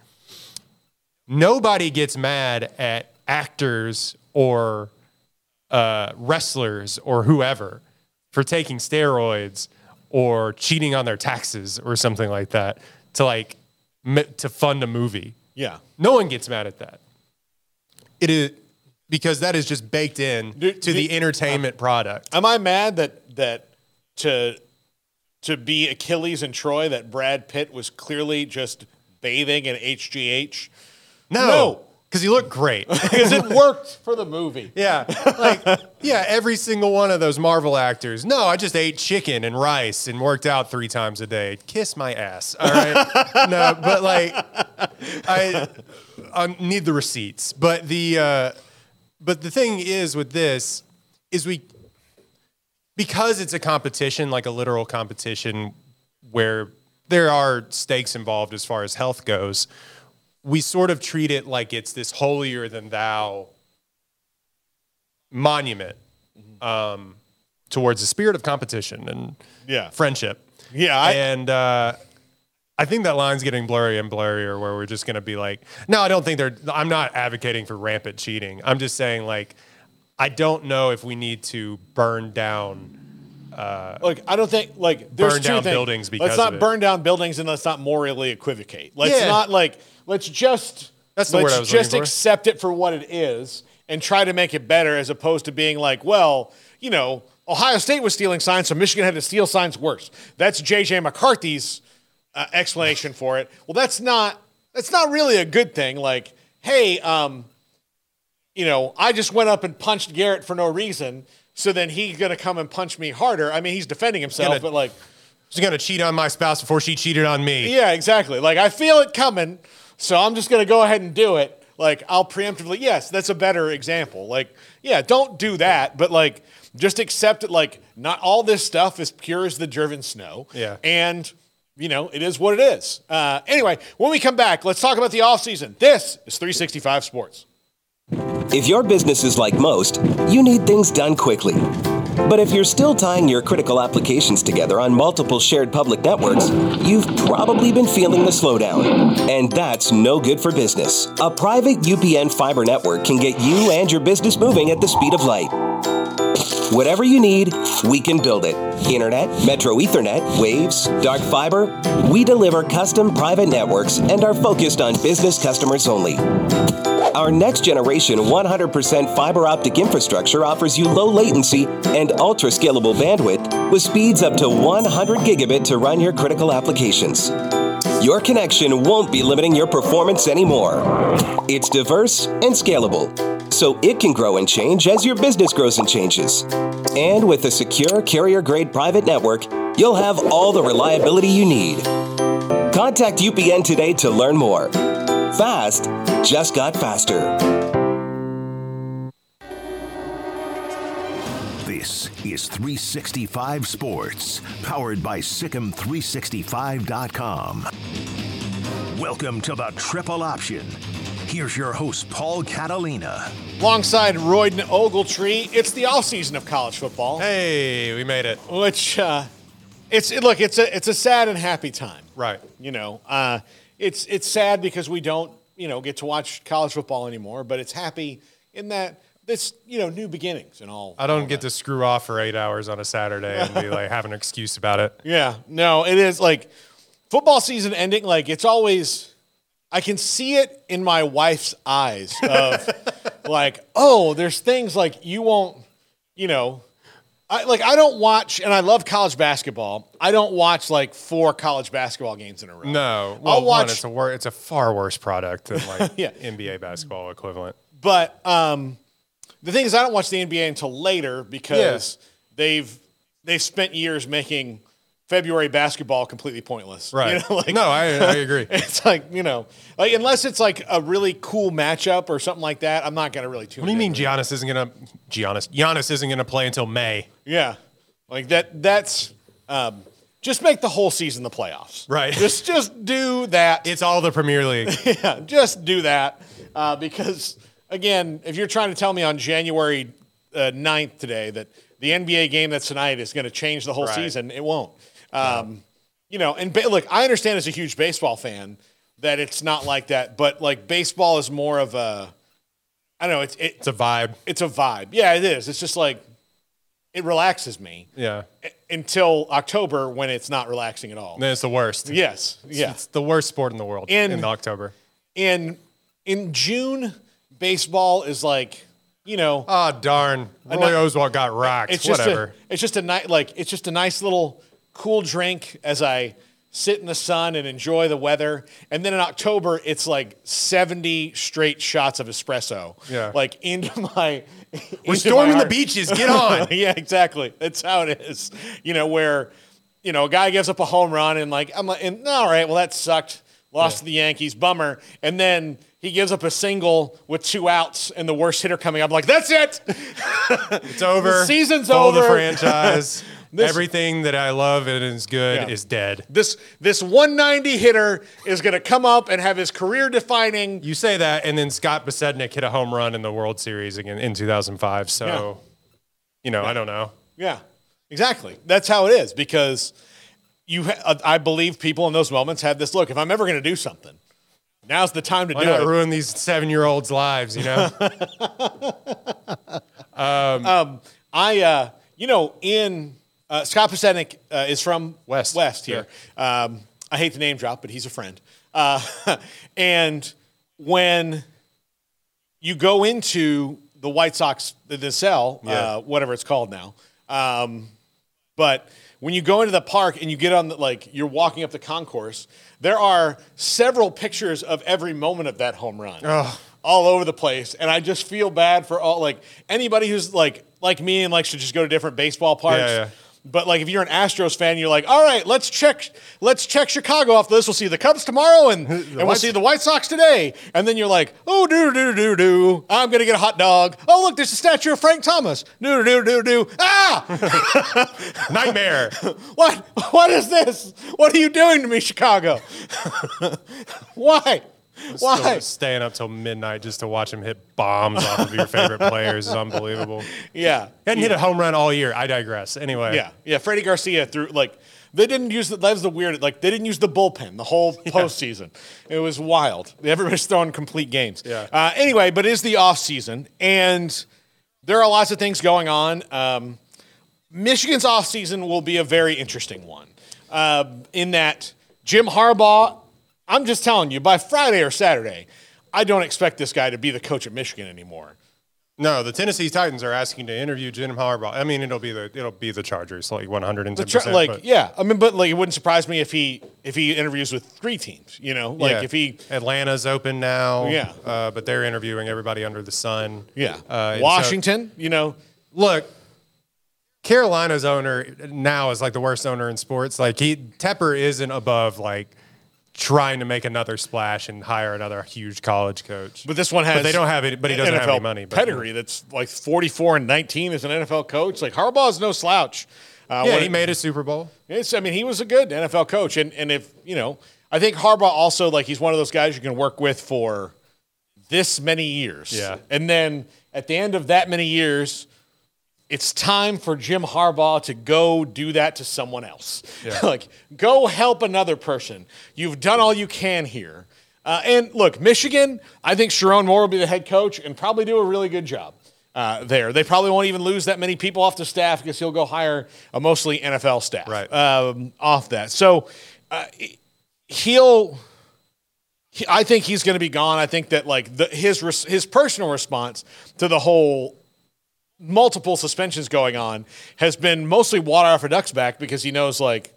Nobody gets mad at actors or uh, wrestlers or whoever for taking steroids or cheating on their taxes or something like that to like to fund a movie. yeah. No one gets mad at that. It is because that is just baked in Do- to the do- entertainment uh, product. Am I mad that that to to be Achilles and Troy that Brad Pitt was clearly just bathing in HGH? No. No, because you look great. Because it worked for the movie. Yeah. Like, yeah, every single one of those Marvel actors. No, I just ate chicken and rice and worked out three times a day. Kiss my ass. All right. no, but like, I, I need the receipts. But the, uh, but the thing is with this is we, because it's a competition, like a literal competition where there are stakes involved as far as health goes, we sort of treat it like it's this holier than thou monument um, towards the spirit of competition and Yeah. friendship. Yeah, I- and uh, I think that line's getting blurry and blurrier where we're just going to be like, no, I don't think they're, I'm not advocating for rampant cheating. I'm just saying, like, I don't know if we need to burn down. Look, I don't think like there's Burn two down things. buildings because let's not of it. burn down buildings and let's not morally equivocate. Let's Yeah. not like let's just That's the let's I was just looking for. accept it for what it is and try to make it better as opposed to being like, well, you know, Ohio State was stealing signs, so Michigan had to steal signs worse. That's JJ McCarthy's uh, explanation for it. Well, that's not that's not really a good thing. Like, hey, um, you know, I just went up and punched Garrett for no reason. So then he's gonna come and punch me harder. I mean, he's defending himself, Gonna- but like, She's going to cheat on my spouse before she cheated on me. yeah, exactly. Like I feel it coming, so I'm just gonna go ahead and do it. Like I'll preemptively, yes, that's a better example. Like, yeah, don't do that, but like just accept it. Like, not all this stuff is pure as the driven snow. Yeah. and you know it is what it is. Uh, anyway, when we come back, let's talk about the off season. This is 365 Sports. If your business is like most, you need things done quickly. But if you're still tying your critical applications together on multiple shared public networks, you've probably been feeling the slowdown. And that's no good for business. A private UPN fiber network can get you and your business moving at the speed of light. Whatever you need, we can build it. Internet, Metro Ethernet, Waves, Dark Fiber. We deliver custom private networks and are focused on business customers only. Our next generation 100% fiber optic infrastructure offers you low latency and ultra scalable bandwidth with speeds up to 100 gigabit to run your critical applications. Your connection won't be limiting your performance anymore. It's diverse and scalable, so it can grow and change as your business grows and changes. And with a secure carrier grade private network, you'll have all the reliability you need. Contact UPN today to learn more. Fast just got faster. This is 365 Sports, powered by SicEm365.com. Welcome to the Triple Option. Here's your host, Paul Catalina. Alongside Royden Ogletree, it's the off season of college football. Hey, we made it. which uh, it's it, look it's a it's a sad and happy time Right. you know uh, it's it's sad because we don't you know get to watch college football anymore. But it's happy in that this you know new beginnings and all. I don't get to screw off for eight hours on a Saturday and be like have an excuse about it. Yeah, no, it is like football season ending. Like it's always, I can see it in my wife's eyes of like, oh, there's things like you won't, you know, I like I don't watch, and I love college basketball. I don't watch like four college basketball games in a row. No, well, I'll watch. one, it's a wor- it's a far worse product than like Yeah. NBA basketball equivalent. But um, the thing is, I don't watch the NBA until later because they've they've spent years making February basketball completely pointless. Right. You know, like, no, I, I agree. It's like you know, like unless it's like a really cool matchup or something like that, I'm not gonna really tune. What do you mean Giannis isn't gonna Giannis Giannis isn't gonna play until May? Yeah, like that. That's um, just make the whole season the playoffs. Right. Just just do that. It's all the Premier League. yeah, just do that uh, because again, if you're trying to tell me on January uh, 9th today that the NBA game that's tonight is going to change the whole Right. season, it won't. Um, You know, and ba- look, I understand as a huge baseball fan that it's not like that, but like baseball is more of a, I don't know, it's it, It's a vibe. it's a vibe. Yeah, it is. It's just like it relaxes me Yeah. until October when it's not relaxing at all. Then it's the worst. Yes, yeah. It's the worst sport in the world And- in October. in in June, baseball is like, you know, Oh darn. Roy Oswalt got rocked. it's just Whatever. a it's just a night like it's just a nice little cool drink as I sit in the sun and enjoy the weather. And then in October, it's like 70 straight shots of espresso. Yeah. Like into my We're into storming the beaches. Get on. yeah, exactly. That's how it is. You know, where, you know, a guy gives up a home run and like, I'm like, and, all right, well, that sucked. Lost to the Yankees, bummer. And then he gives up a single with two outs and the worst hitter coming up. I'm like, that's it. It's over. The season's Follow over. the franchise. This- Everything that I love and is good Yeah. is dead. This this 190 hitter is going to come up and have his career defining. You say that, and then Scott Podsednik hit a home run in the World Series again in 2005. So, Yeah. you know, I don't know. Yeah, exactly. That's how it is because you. Ha- uh, I believe people in those moments have this look. If I'm ever going to do something, now's the time to Why do not it. ruin these seven-year-olds' lives? You know. Um, um, I, uh, you know, in uh, Scott Podsednik uh, is from West. West here. Um, I hate the name drop, but he's a friend. Uh, and when you go into the White Sox, the, cell, Yeah. uh, whatever it's called now, um, but when you go into the park and you get on the like you're walking up the concourse, there are several pictures of every moment of that home run. All over the place. And I just feel bad for all like anybody who's like like me and likes to just go to different baseball parks. Yeah, yeah. But like if you're an Astros fan, you're like, all right, let's check let's check Chicago off the list. We'll see the Cubs tomorrow and, and we'll see the White Sox today. And then you're like, oh do do do do. I'm gonna get a hot dog. Oh look, there's a statue of Frank Thomas. Do do do do. Ah! Nightmare. What? What is this? What are you doing to me, Chicago? Why? Why? Staying up till midnight just to watch him hit bombs off of your favorite players is unbelievable. Yeah. Hadn't hit a home run all year. I digress. Anyway. Yeah. Yeah. Freddie Garcia threw like they didn't use the that was the weird like they didn't use the bullpen the whole postseason. It was wild. Everybody's throwing complete games. Yeah. Uh, anyway, but it is the off season and there are lots of things going on. Um, Michigan's off season will be a very interesting one. Uh, in that Jim Harbaugh, I'm just telling you, by Friday or Saturday, I don't expect this guy to be the coach at Michigan anymore. No, the Tennessee Titans are asking to interview Jim Harbaugh. I mean, it'll be the it'll be the Chargers, like 110. The tr- percent like but yeah, I mean, but like it wouldn't surprise me if he if he interviews with three teams. You know, like yeah. if he Atlanta's open now. Yeah. uh, but they're interviewing everybody under the sun. yeah Uh, and so- Washington. you know, look, Carolina's owner now is like the worst owner in sports. Like he Tepper isn't above like trying to make another splash and hire another huge college coach. but this one has But they don't have it. But he doesn't NFL have any money. But, pedigree. That's like forty four and nineteen as an NFL coach. Like Harbaugh is no slouch. Uh, Yeah, when- he made a Super Bowl. It's, I mean, he was a good NFL coach, and and if you know, I think Harbaugh also like he's one of those guys you can work with for this many years. Yeah. and then at the end of that many years, it's time for Jim Harbaugh to go do that to someone else. like, go help another person. You've done all you can here. Uh, and look, Michigan, I think Sherrone Moore will be the head coach and probably do a really good job uh, there. They probably won't even lose that many people off the staff because he'll go hire a mostly NFL staff Right. um, off that. So uh, he'll. he- I think he's going to be gone. I think that like the, his res- his personal response to the whole multiple suspensions going on has been mostly water off a duck's back because he knows like,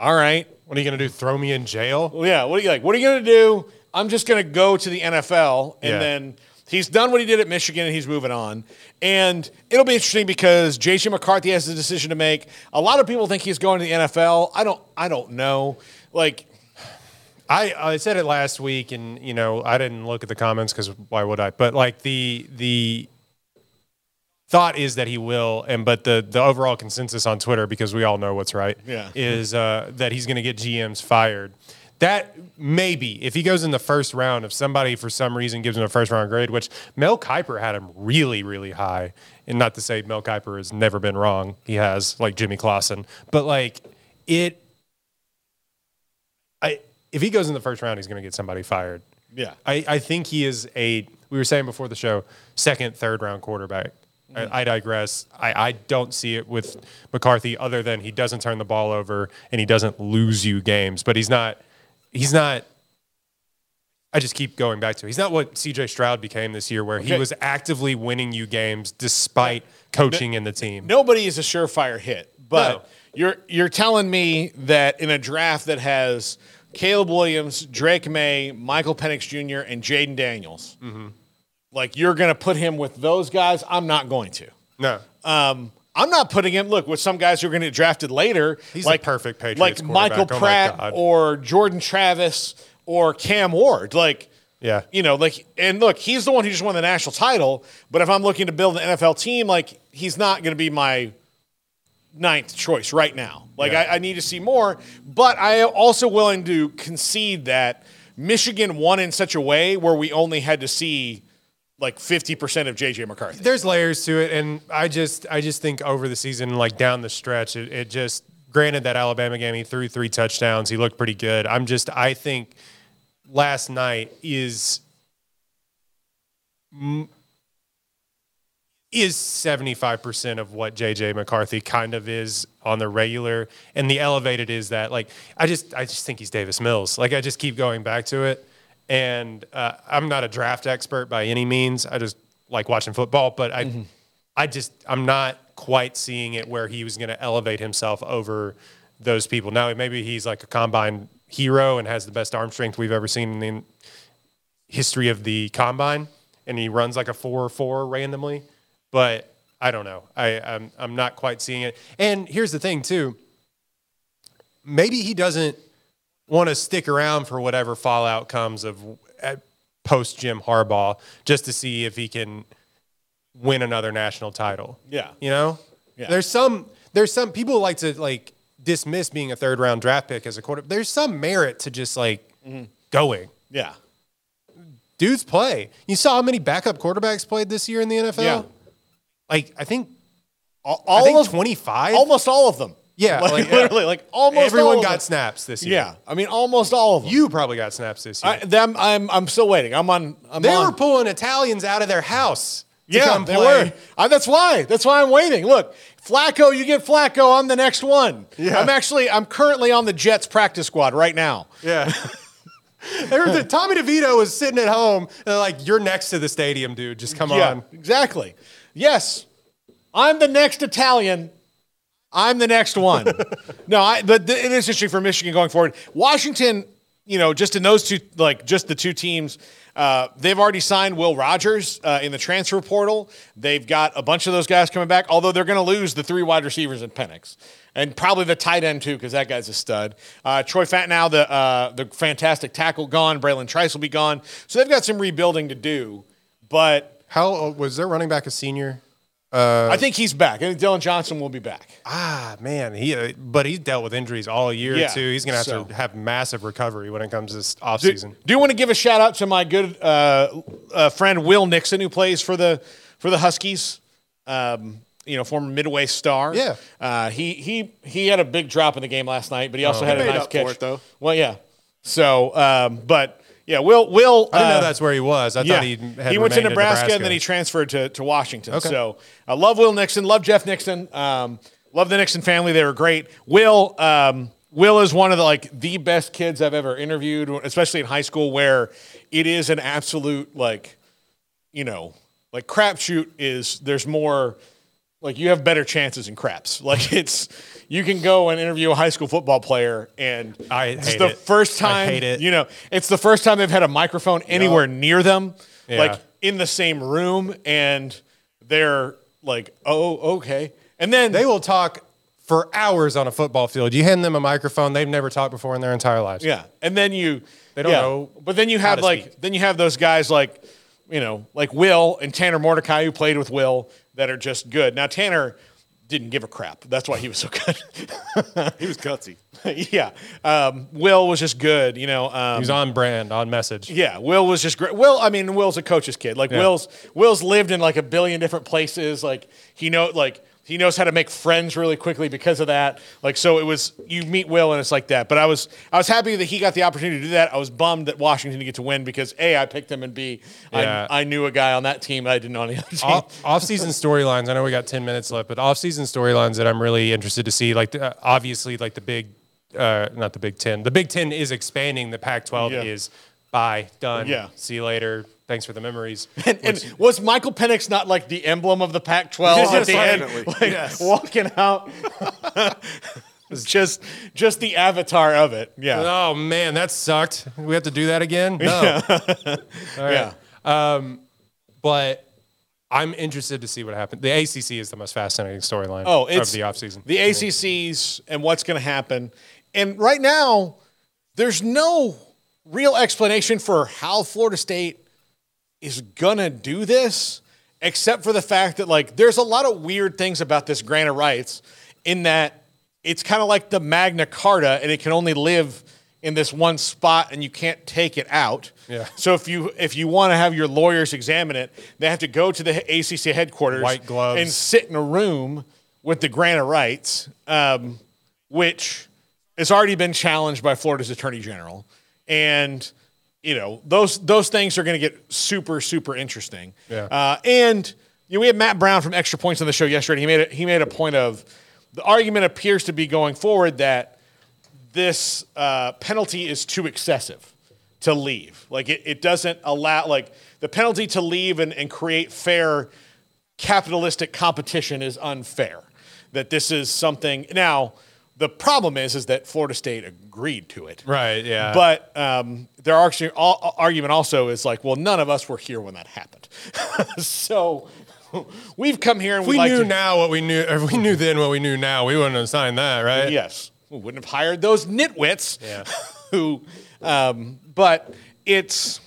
all right, What are you going to do? Throw me in jail? well, yeah, what are you like? What are you going to do? I'm just going to go to the NFL, and Yeah. then he's done what he did at Michigan, and he's moving on. And it'll be interesting because JJ McCarthy has a decision to make. A lot of people think he's going to the NFL. I don't. I don't know. Like, I, I said it last week, and you know I didn't look at the comments because why would I? But like the the thought is that he will, and but the the overall consensus on Twitter, because we all know what's right, Yeah. is uh, that he's going to get GMs fired. That maybe if he goes in the first round, if somebody for some reason gives him a first round grade, which Mel Kiper had him really really high, and not to say Mel Kiper has never been wrong, he has like Jimmy Clausen, but like it I if he goes in the first round, he's going to get somebody fired. yeah, I, I think he is a. We were saying before the show, second, third round quarterback. I, I digress. I, I don't see it with McCarthy other than he doesn't turn the ball over and he doesn't lose you games. But he's not. He's not. I just keep going back to. it. He's not what C.J. Stroud became this year, where he was actively winning you games despite coaching in the team. nobody is a surefire hit, but No. you're you're telling me that in a draft that has Caleb Williams, Drake Maye, Michael Penix Jr., and Jayden Daniels, Mm-hmm. Like you're going to put him with those guys? I'm not going to. No, Um, I'm not putting him. Look, with some guys who are going to get drafted later, He's like perfect Patriots like Michael. Oh Pratt or Jordan Travis or Cam Ward. Like, Yeah. you know, like, and look, he's the one who just won the national title. But if I'm looking to build an NFL team, like, he's not going to be my ninth choice right now. Like, Yeah. I, I need to see more. But I am also willing to concede that Michigan won in such a way where we only had to see like 50% of JJ McCarthy. there's layers to it, and I just I just think over the season, like down the stretch, it, it just granted that Alabama game, he threw three touchdowns, he looked pretty good. I'm just I think last night is is 75% of what JJ McCarthy kind of is on the regular and the elevated is that like I just I just think he's Davis Mills. Like I just keep going back to it and uh, I'm not a draft expert by any means. I just like watching football, but I I just I'm not quite seeing it where he was going to elevate himself over those people. Now maybe he's like a combine hero and has the best arm strength we've ever seen in the history of the combine and he runs like a 4-4 randomly but i don't know I, I'm, I'm not quite seeing it and here's the thing too maybe he doesn't want to stick around for whatever fallout comes of post jim harbaugh just to see if he can win another national title Yeah. you know Yeah. there's some there's some people like to like dismiss being a third round draft pick as a quarter there's some merit to just like Mm-hmm. going Yeah. dudes play. You saw how many backup quarterbacks played this year in the NFL? Yeah. Like I think All, I think of 25. almost all of them. Yeah, like, like, literally, like almost Everyone all got them. snaps this year. Yeah, I mean almost all of them. You probably got snaps this year. I, them, I'm, I'm still waiting. I'm on. I'm they on. were pulling Italians out of their house to yeah, come they were. Uh, that's why. That's why I'm waiting. Look, Flacco, you get Flacco. I'm the next one. Yeah. I'm actually. I'm currently on the Jets practice squad right now. Yeah. They were the, Tommy DeVito was sitting at home and they're like, "You're next to the stadium, dude. Just come yeah, on." exactly. Yes, I'm the next Italian. I'm the next one. no, I, but th- it is interesting for Michigan going forward. Washington, you know, just in those two, like just the two teams, uh, they've already signed Will Rogers uh, in the transfer portal. They've got a bunch of those guys coming back, although they're going to lose the three wide receivers in Penix. And probably the tight end too, because that guy's a stud. Uh, Troy Fautanu, the uh, the fantastic tackle, gone. Bralen Trice will be gone. So they've got some rebuilding to do. But How uh, was their running back a senior? I think he's back. I think Dillon Johnson will be back. Ah, man, he uh, but he's dealt with injuries all year Yeah, too. He's gonna have so- to have massive recovery when it comes to this offseason. do you want to give a shout out to my good uh, uh, friend Will Nixon, who plays for the for the Huskies. Um, you know, former Midway star. Yeah. Uh, he he he had a big drop in the game last night, but he also had a He made nice up for catch. it, though. Well, yeah. So, um, but yeah, Will Will. I didn't uh, know that's where he was. I yeah, thought he had he went to in Nebraska, and then he transferred to, to Washington. Okay. So I love Will Nixon, love Jeff Nixon, um, love the Nixon family. They were great. Will um, Will is one of the like the best kids I've ever interviewed, especially in high school, where it is an absolute like, you know, like crapshoot is there's more like you have better chances in craps. Like it's you can go and interview a high school football player and I it's the it. first I time hate it. you know it's the first time they've had a microphone anywhere near them Yeah. like in the same room and they're like oh okay and then They will talk for hours on a football field. You hand them a microphone, they've never talked before in their entire lives. yeah and then you They don't yeah. know but then you have like speak. then you have those guys like you know like Will and Tanner Mordecai who played with Will that are just good now Tanner didn't give a crap that's why he was so good He was gutsy. yeah. Um, Will was just good, you know. Um, He was on brand, on message. yeah, Will was just great. Will, I mean, Will's a coach's kid. Like Yeah. Will's Will's lived in like a billion different places. Like he know like he knows how to make friends really quickly because of that. Like so it was you meet Will and it's like that. But I was I was happy that he got the opportunity to do that. I was bummed that Washington didn't get to win because A, I picked him and B, I Yeah. I knew a guy on that team I didn't know on the other team. off, off-season storylines. I know we got ten minutes left, but off-season storylines that I'm really interested to see. Like uh, obviously, like the big, uh, not the Big Ten. The Big Ten is expanding. The Pac-12 Yeah. is bye done. Yeah. See you later. Thanks for the memories. And, and was Michael Penix not like the emblem of the Pac-12 Yes, at the end, like walking out? just, just the avatar of it. Yeah, oh man, that sucked. We have to do that again. No. yeah. Um, but I'm interested to see what happens. The ACC is the most fascinating storyline. Oh, it's of the offseason. the ACCs and what's going to happen. And right now, there's no real explanation for how Florida State is to do this, except for the fact that like there's a lot of weird things about this grant of rights, in that it's kind of like the Magna Carta, and it can only live in this one spot, and you can't take it out. Yeah. So if you if you want to have your lawyers examine it, they have to go to the ACC headquarters, White gloves. and sit in a room with the grant of rights, um, which has already been challenged by Florida's Attorney General, and you know those those things are going to get super super interesting. Yeah. Uh, and you know, we had Matt Brown from Extra Points on the show yesterday. He made a, he made a point of the argument appears to be going forward that this uh, penalty is too excessive to leave. Like it, it doesn't allow like the penalty to leave and, and create fair capitalistic competition is unfair. That this is something now. The problem is, is that Florida State agreed to it. right. Yeah. But um, their argument also is like, well, none of us were here when that happened. so we've come here and we like knew to, now what we knew, if we knew then what we knew now, we wouldn't have signed that, right? Yes, we wouldn't have hired those nitwits. Yeah. who, um, but it's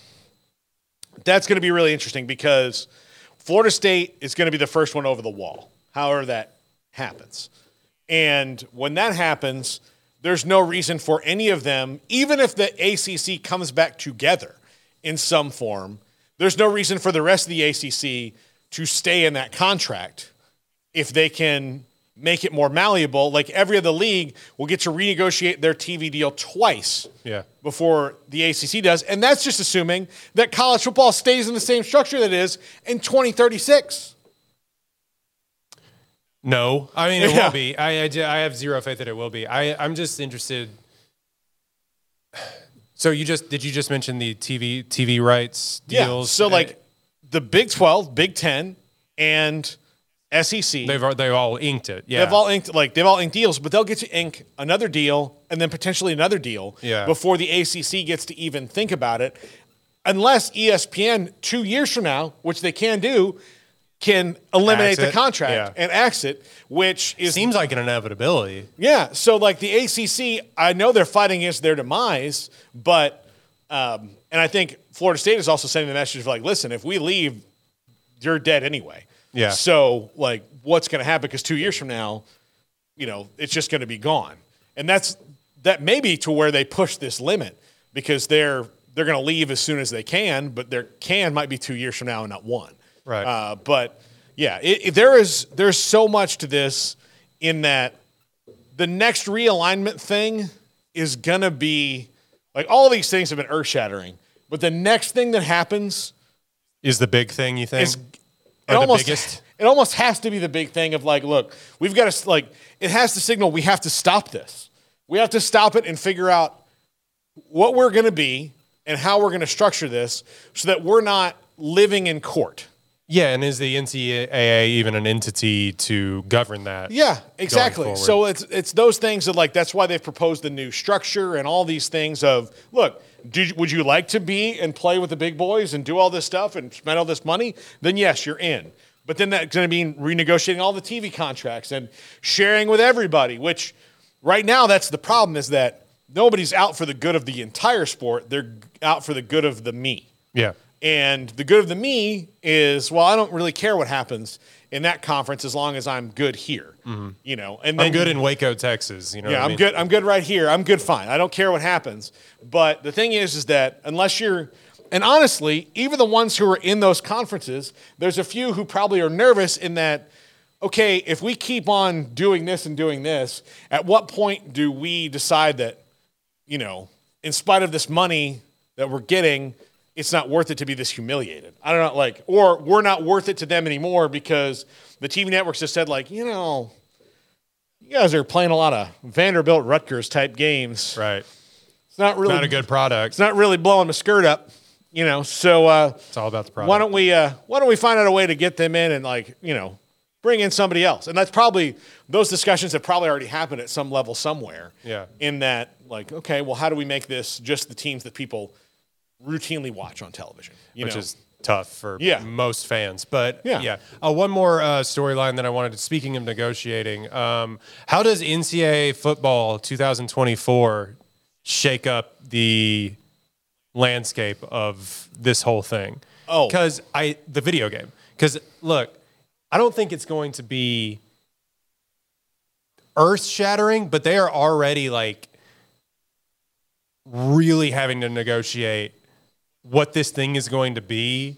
that's going to be really interesting because Florida State is going to be the first one over the wall. However, that happens, and when that happens, there's no reason for any of them, even if the ACC comes back together in some form. There's no reason for the rest of the ACC to stay in that contract if they can make it more malleable, like every other league will get to renegotiate their TV deal twice Yeah. before the ACC does. And that's just assuming that college football stays in the same structure that it is in 2036. No, I mean it Yeah. will be. I, I, I have zero faith that it will be. I I'm just interested. So you just did you just mention the TV TV rights deals? Yeah. So, like the Big 12, Big 10, and SEC. they've they've all inked it. Yeah, They've all inked like they've all inked deals, but they'll get to ink another deal and then potentially another deal Yeah. before the ACC gets to even think about it, unless ESPN two years from now, which they can do, can eliminate Axe the it. contract Yeah. and exit, which is seems like an inevitability. yeah. So like the ACC, I know they're fighting against their demise, but um, and I think Florida State is also sending the message of like, listen, if we leave, you're dead anyway. Yeah. So like, what's going to happen? Because two years from now, you know, it's just going to be gone, and that's that may be to where they push this limit because they're they're going to leave as soon as they can, but their can might be two years from now and not one. Right. Uh, but Yeah, it, it- there is there's so much to this in that the next realignment thing is gonna be like all these things have been earth shattering, but the next thing that happens Is the big thing you think? is it the almost biggest? it almost has to be the big thing of like, look, we've got to like it has to signal we have to stop this. We have to stop it and figure out what we're going to be and how we're going to structure this so that we're not living in court. Yeah, and is the NCAA even an entity to govern that? Yeah, exactly. So it's it's those things that like that's why they've proposed the new structure and all these things of look, do, would you like to be and play with the big boys and do all this stuff and spend all this money? Then yes, you're in. But then that's going to mean renegotiating all the TV contracts and sharing with everybody. Which right now that's the problem is that nobody's out for the good of the entire sport. They're out for the good of the me. Yeah. And the good of the me is, well, I don't really care what happens in that conference as long as I'm good here. Mm-hmm. You know, and then I'm good in Waco, Texas. You know. yeah, I'm mean? good. I'm good right here. I'm good. Fine. I don't care what happens. But the thing is, is that unless you're, and honestly, even the ones who are in those conferences, there's a few who probably are nervous in that. Okay, if we keep on doing this and doing this, at what point do we decide that, you know, in spite of this money that we're getting, it's not worth it to be this humiliated? I don't know, like, or we're not worth it to them anymore because the TV networks just said, like, you know, you guys are playing a lot of Vanderbilt Rutgers type games. Right. It's not really Not a good product. It's not really blowing my skirt up, you know. So uh, It's all about the product. why don't we uh, why don't we find out a way to get them in and like you know bring in somebody else? And that's probably those discussions have probably already happened at some level somewhere. Yeah. In that like okay, well, how do we make this just the teams that people routinely watch on television? Which know? is tough for Yeah. most fans. But Yeah. yeah, Uh, one more uh, storyline that I wanted to. Speaking of negotiating, um, how does NCAA football 2024 shake up the landscape of this whole thing? Oh. because I the video game. Because look, I don't think it's going to be earth shattering, but they are already like really having to negotiate what this thing is going to be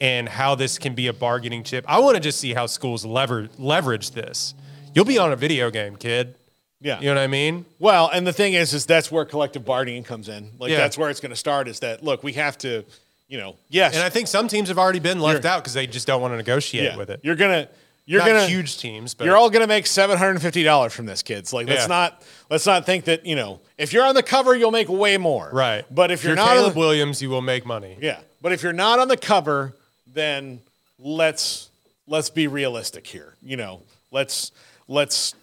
and how this can be a bargaining chip. I want to just see how schools lever- leverage this. You'll be on a video game, kid. yeah. You know what I mean? Well, and the thing is, is that's where collective bargaining comes in. Like Yeah. that's where it's going to start. Is that look, we have to, you know, yes, And I think some teams have already been left out because they just don't want to negotiate yeah, with it. You're gonna, you're Not gonna huge teams, but you're all gonna make seven hundred and fifty dollars from this, kids. Like let's Yeah. not let's not think that you know if you're on the cover, you'll make way more. right. But if you're, not, Caleb the, Williams, you will make money. yeah, but if you're not on the cover, then let's let's be realistic here. You know, let's let's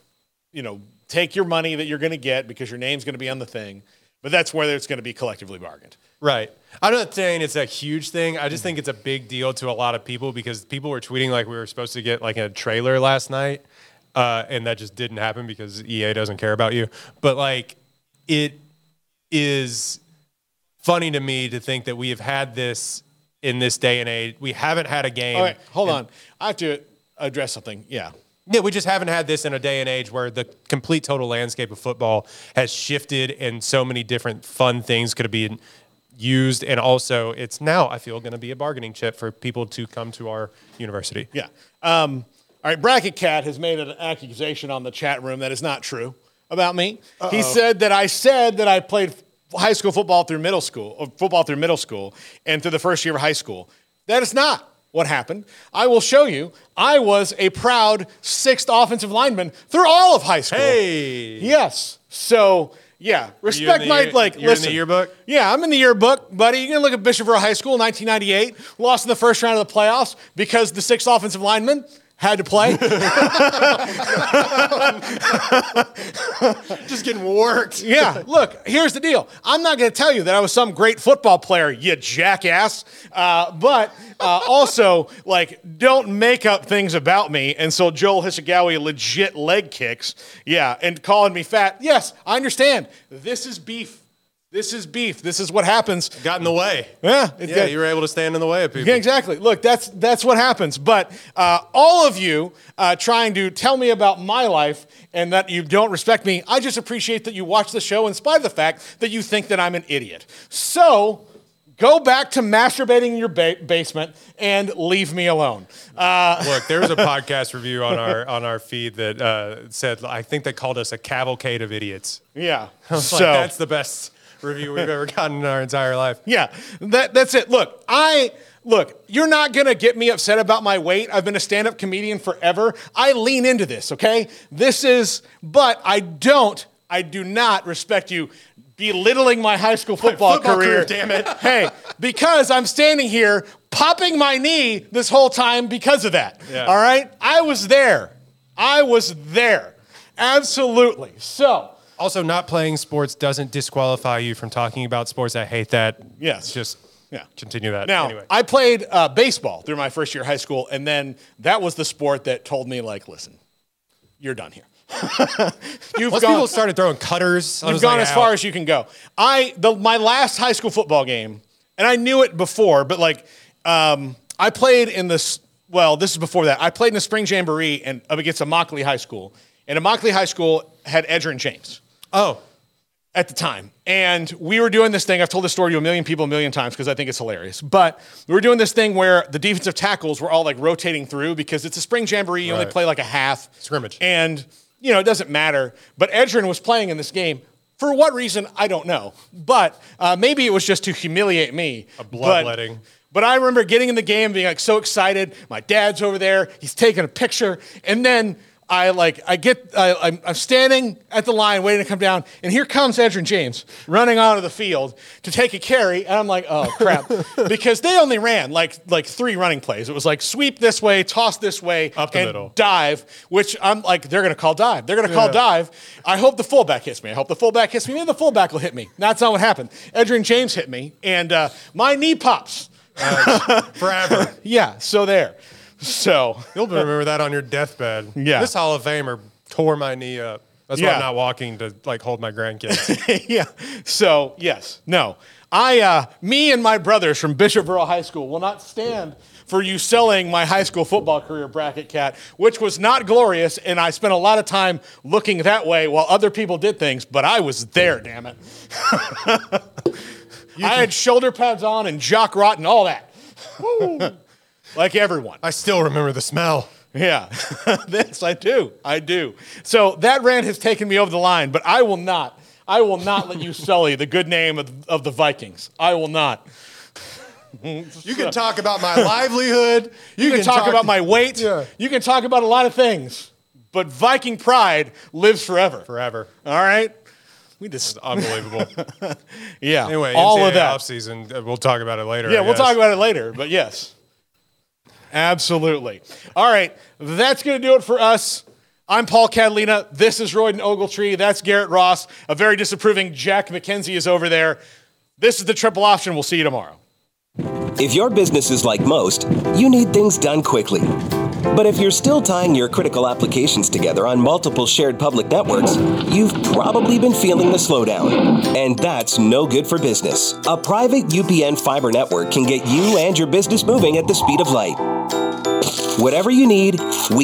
you know take your money that you're gonna get because your name's gonna be on the thing. But that's where it's going to be collectively bargained. Right. I'm not saying it's a huge thing. I just think it's a big deal to a lot of people because people were tweeting like we were supposed to get like a trailer last night, uh, and that just didn't happen because EA doesn't care about you. But like, it is funny to me to think that we have had this in this day and age. We haven't had a game. All right, hold on. I have to address something. Yeah. Yeah, we just haven't had this in a day and age where the complete total landscape of football has shifted and so many different fun things could have been used. And also, it's now, I feel, going to be a bargaining chip for people to come to our university. Yeah. Um, all right. Bracket Cat has made an accusation on the chat room that is not true about me. He said that I said that I played high school football through middle school, or football through middle school, and through the first year of high school. That is not what happened. I will show you. I was a proud sixth offensive lineman through all of high school. Hey! Yes. So yeah, respect my year- like. you're in the listen, yearbook? Yeah, I'm in the yearbook, buddy. You can look at Bishop Bishopville High School, 1998, lost in the first round of the playoffs because the sixth offensive lineman had to play. Just getting worked. yeah, look, here's the deal. I'm not going to tell you that I was some great football player, you jackass. Uh, but uh, also, like, don't make up things about me. And so Joel Hisagawa legit leg kicks. Yeah, and calling me fat. Yes, I understand. This is beef. This is beef. This is what happens. Got in the way. Yeah, it- Yeah, you were able to stand in the way of people. Yeah, exactly. Look, that's that's what happens. But uh, all of you uh, trying to tell me about my life and that you don't respect me, I just appreciate that you watch the show in spite of the fact that you think that I'm an idiot. So go back to masturbating in your ba- basement and leave me alone. Uh, Look, there was a podcast review on our on our feed that uh, said I think they called us a cavalcade of idiots. yeah. So So that's the best review we've ever gotten in our entire life. yeah, that, that's it. Look, I look. You're not gonna get me upset about my weight. I've been a stand-up comedian forever. I lean into this. Okay, this is. But I don't. I do not respect you belittling my high school football, football career. career, damn it. hey, because I'm standing here popping my knee this whole time because of that. Yeah. All right, I was there. I was there. Absolutely. So. Also, not playing sports doesn't disqualify you from talking about sports. I hate that. Yes. Just Yeah. continue that. Now, anyway. I played uh, baseball through my first year of high school, and then that was the sport that told me, like, listen, you're done here. you've Once gone, people started throwing cutters, I you've gone like, as far as you can go. I the my last high school football game, and I knew it before, but like, um, I played in this. Well, this is before that. I played in the spring jamboree and up against Immokalee High School, and Immokalee High School had Edgerrin James Oh, at the time. And we were doing this thing. I've told this story to a million people a million times because I think it's hilarious. But we were doing this thing where the defensive tackles were all like rotating through because it's a spring jamboree. You only play like a half Scrimmage. And, you know, it doesn't matter. But Edgerrin was playing in this game. For what reason, I don't know. But uh, maybe it was just to humiliate me. A bloodletting. But I remember getting in the game, being like so excited. My dad's over there. He's taking a picture, and then I like I get I, I'm, I'm standing at the line waiting to come down, and here comes Edgerrin James running onto the field to take a carry, and I'm like, oh crap, because they only ran like like three running plays. It was like sweep this way, toss this way, Up the and middle. dive. Which I'm like, they're gonna call dive. They're gonna call dive. I hope the fullback hits me. I hope the fullback hits me. Maybe the fullback will hit me. That's not what happened. Edgerrin James hit me, and uh, my knee pops. forever. Yeah, so there. So You'll remember that on your deathbed. Yeah. This Hall of Famer tore my knee up. That's why I'm not walking to like hold my grandkids. yeah. So yes, no. I, uh, me and my brothers from Bishop Earl High School will not stand for you selling my high school football career bracket cat, which was not glorious, and I spent a lot of time looking that way while other people did things, but I was there, damn it. I had shoulder pads on and jock rot and all that. Like everyone. I still remember the smell. Yeah, this I do. I do. So that rant has taken me over the line, but I will not. I will not let you sully the good name of, of the Vikings. I will not. You can talk about my livelihood. You, can, talk, about my weight. Yeah. You can talk about a lot of things, but Viking pride lives forever. forever. All right. We just Unbelievable. yeah. anyway, all NCAA of that. Offseason, uh, we'll talk about it later. Yeah, I we'll guess. talk about it later, but yes. Absolutely. All right, that's going to do it for us. I'm Paul Catalina. This is Royden Ogletree. That's Garrett Ross. A very disapproving Jack McKenzie is over there. This is the triple option. We'll see you tomorrow. If your business is like most, you need things done quickly. But if you're still tying your critical applications together on multiple shared public networks, you've probably been feeling the slowdown. And that's no good for business. A private UPN fiber network can get you and your business moving at the speed of light. Whatever you need, we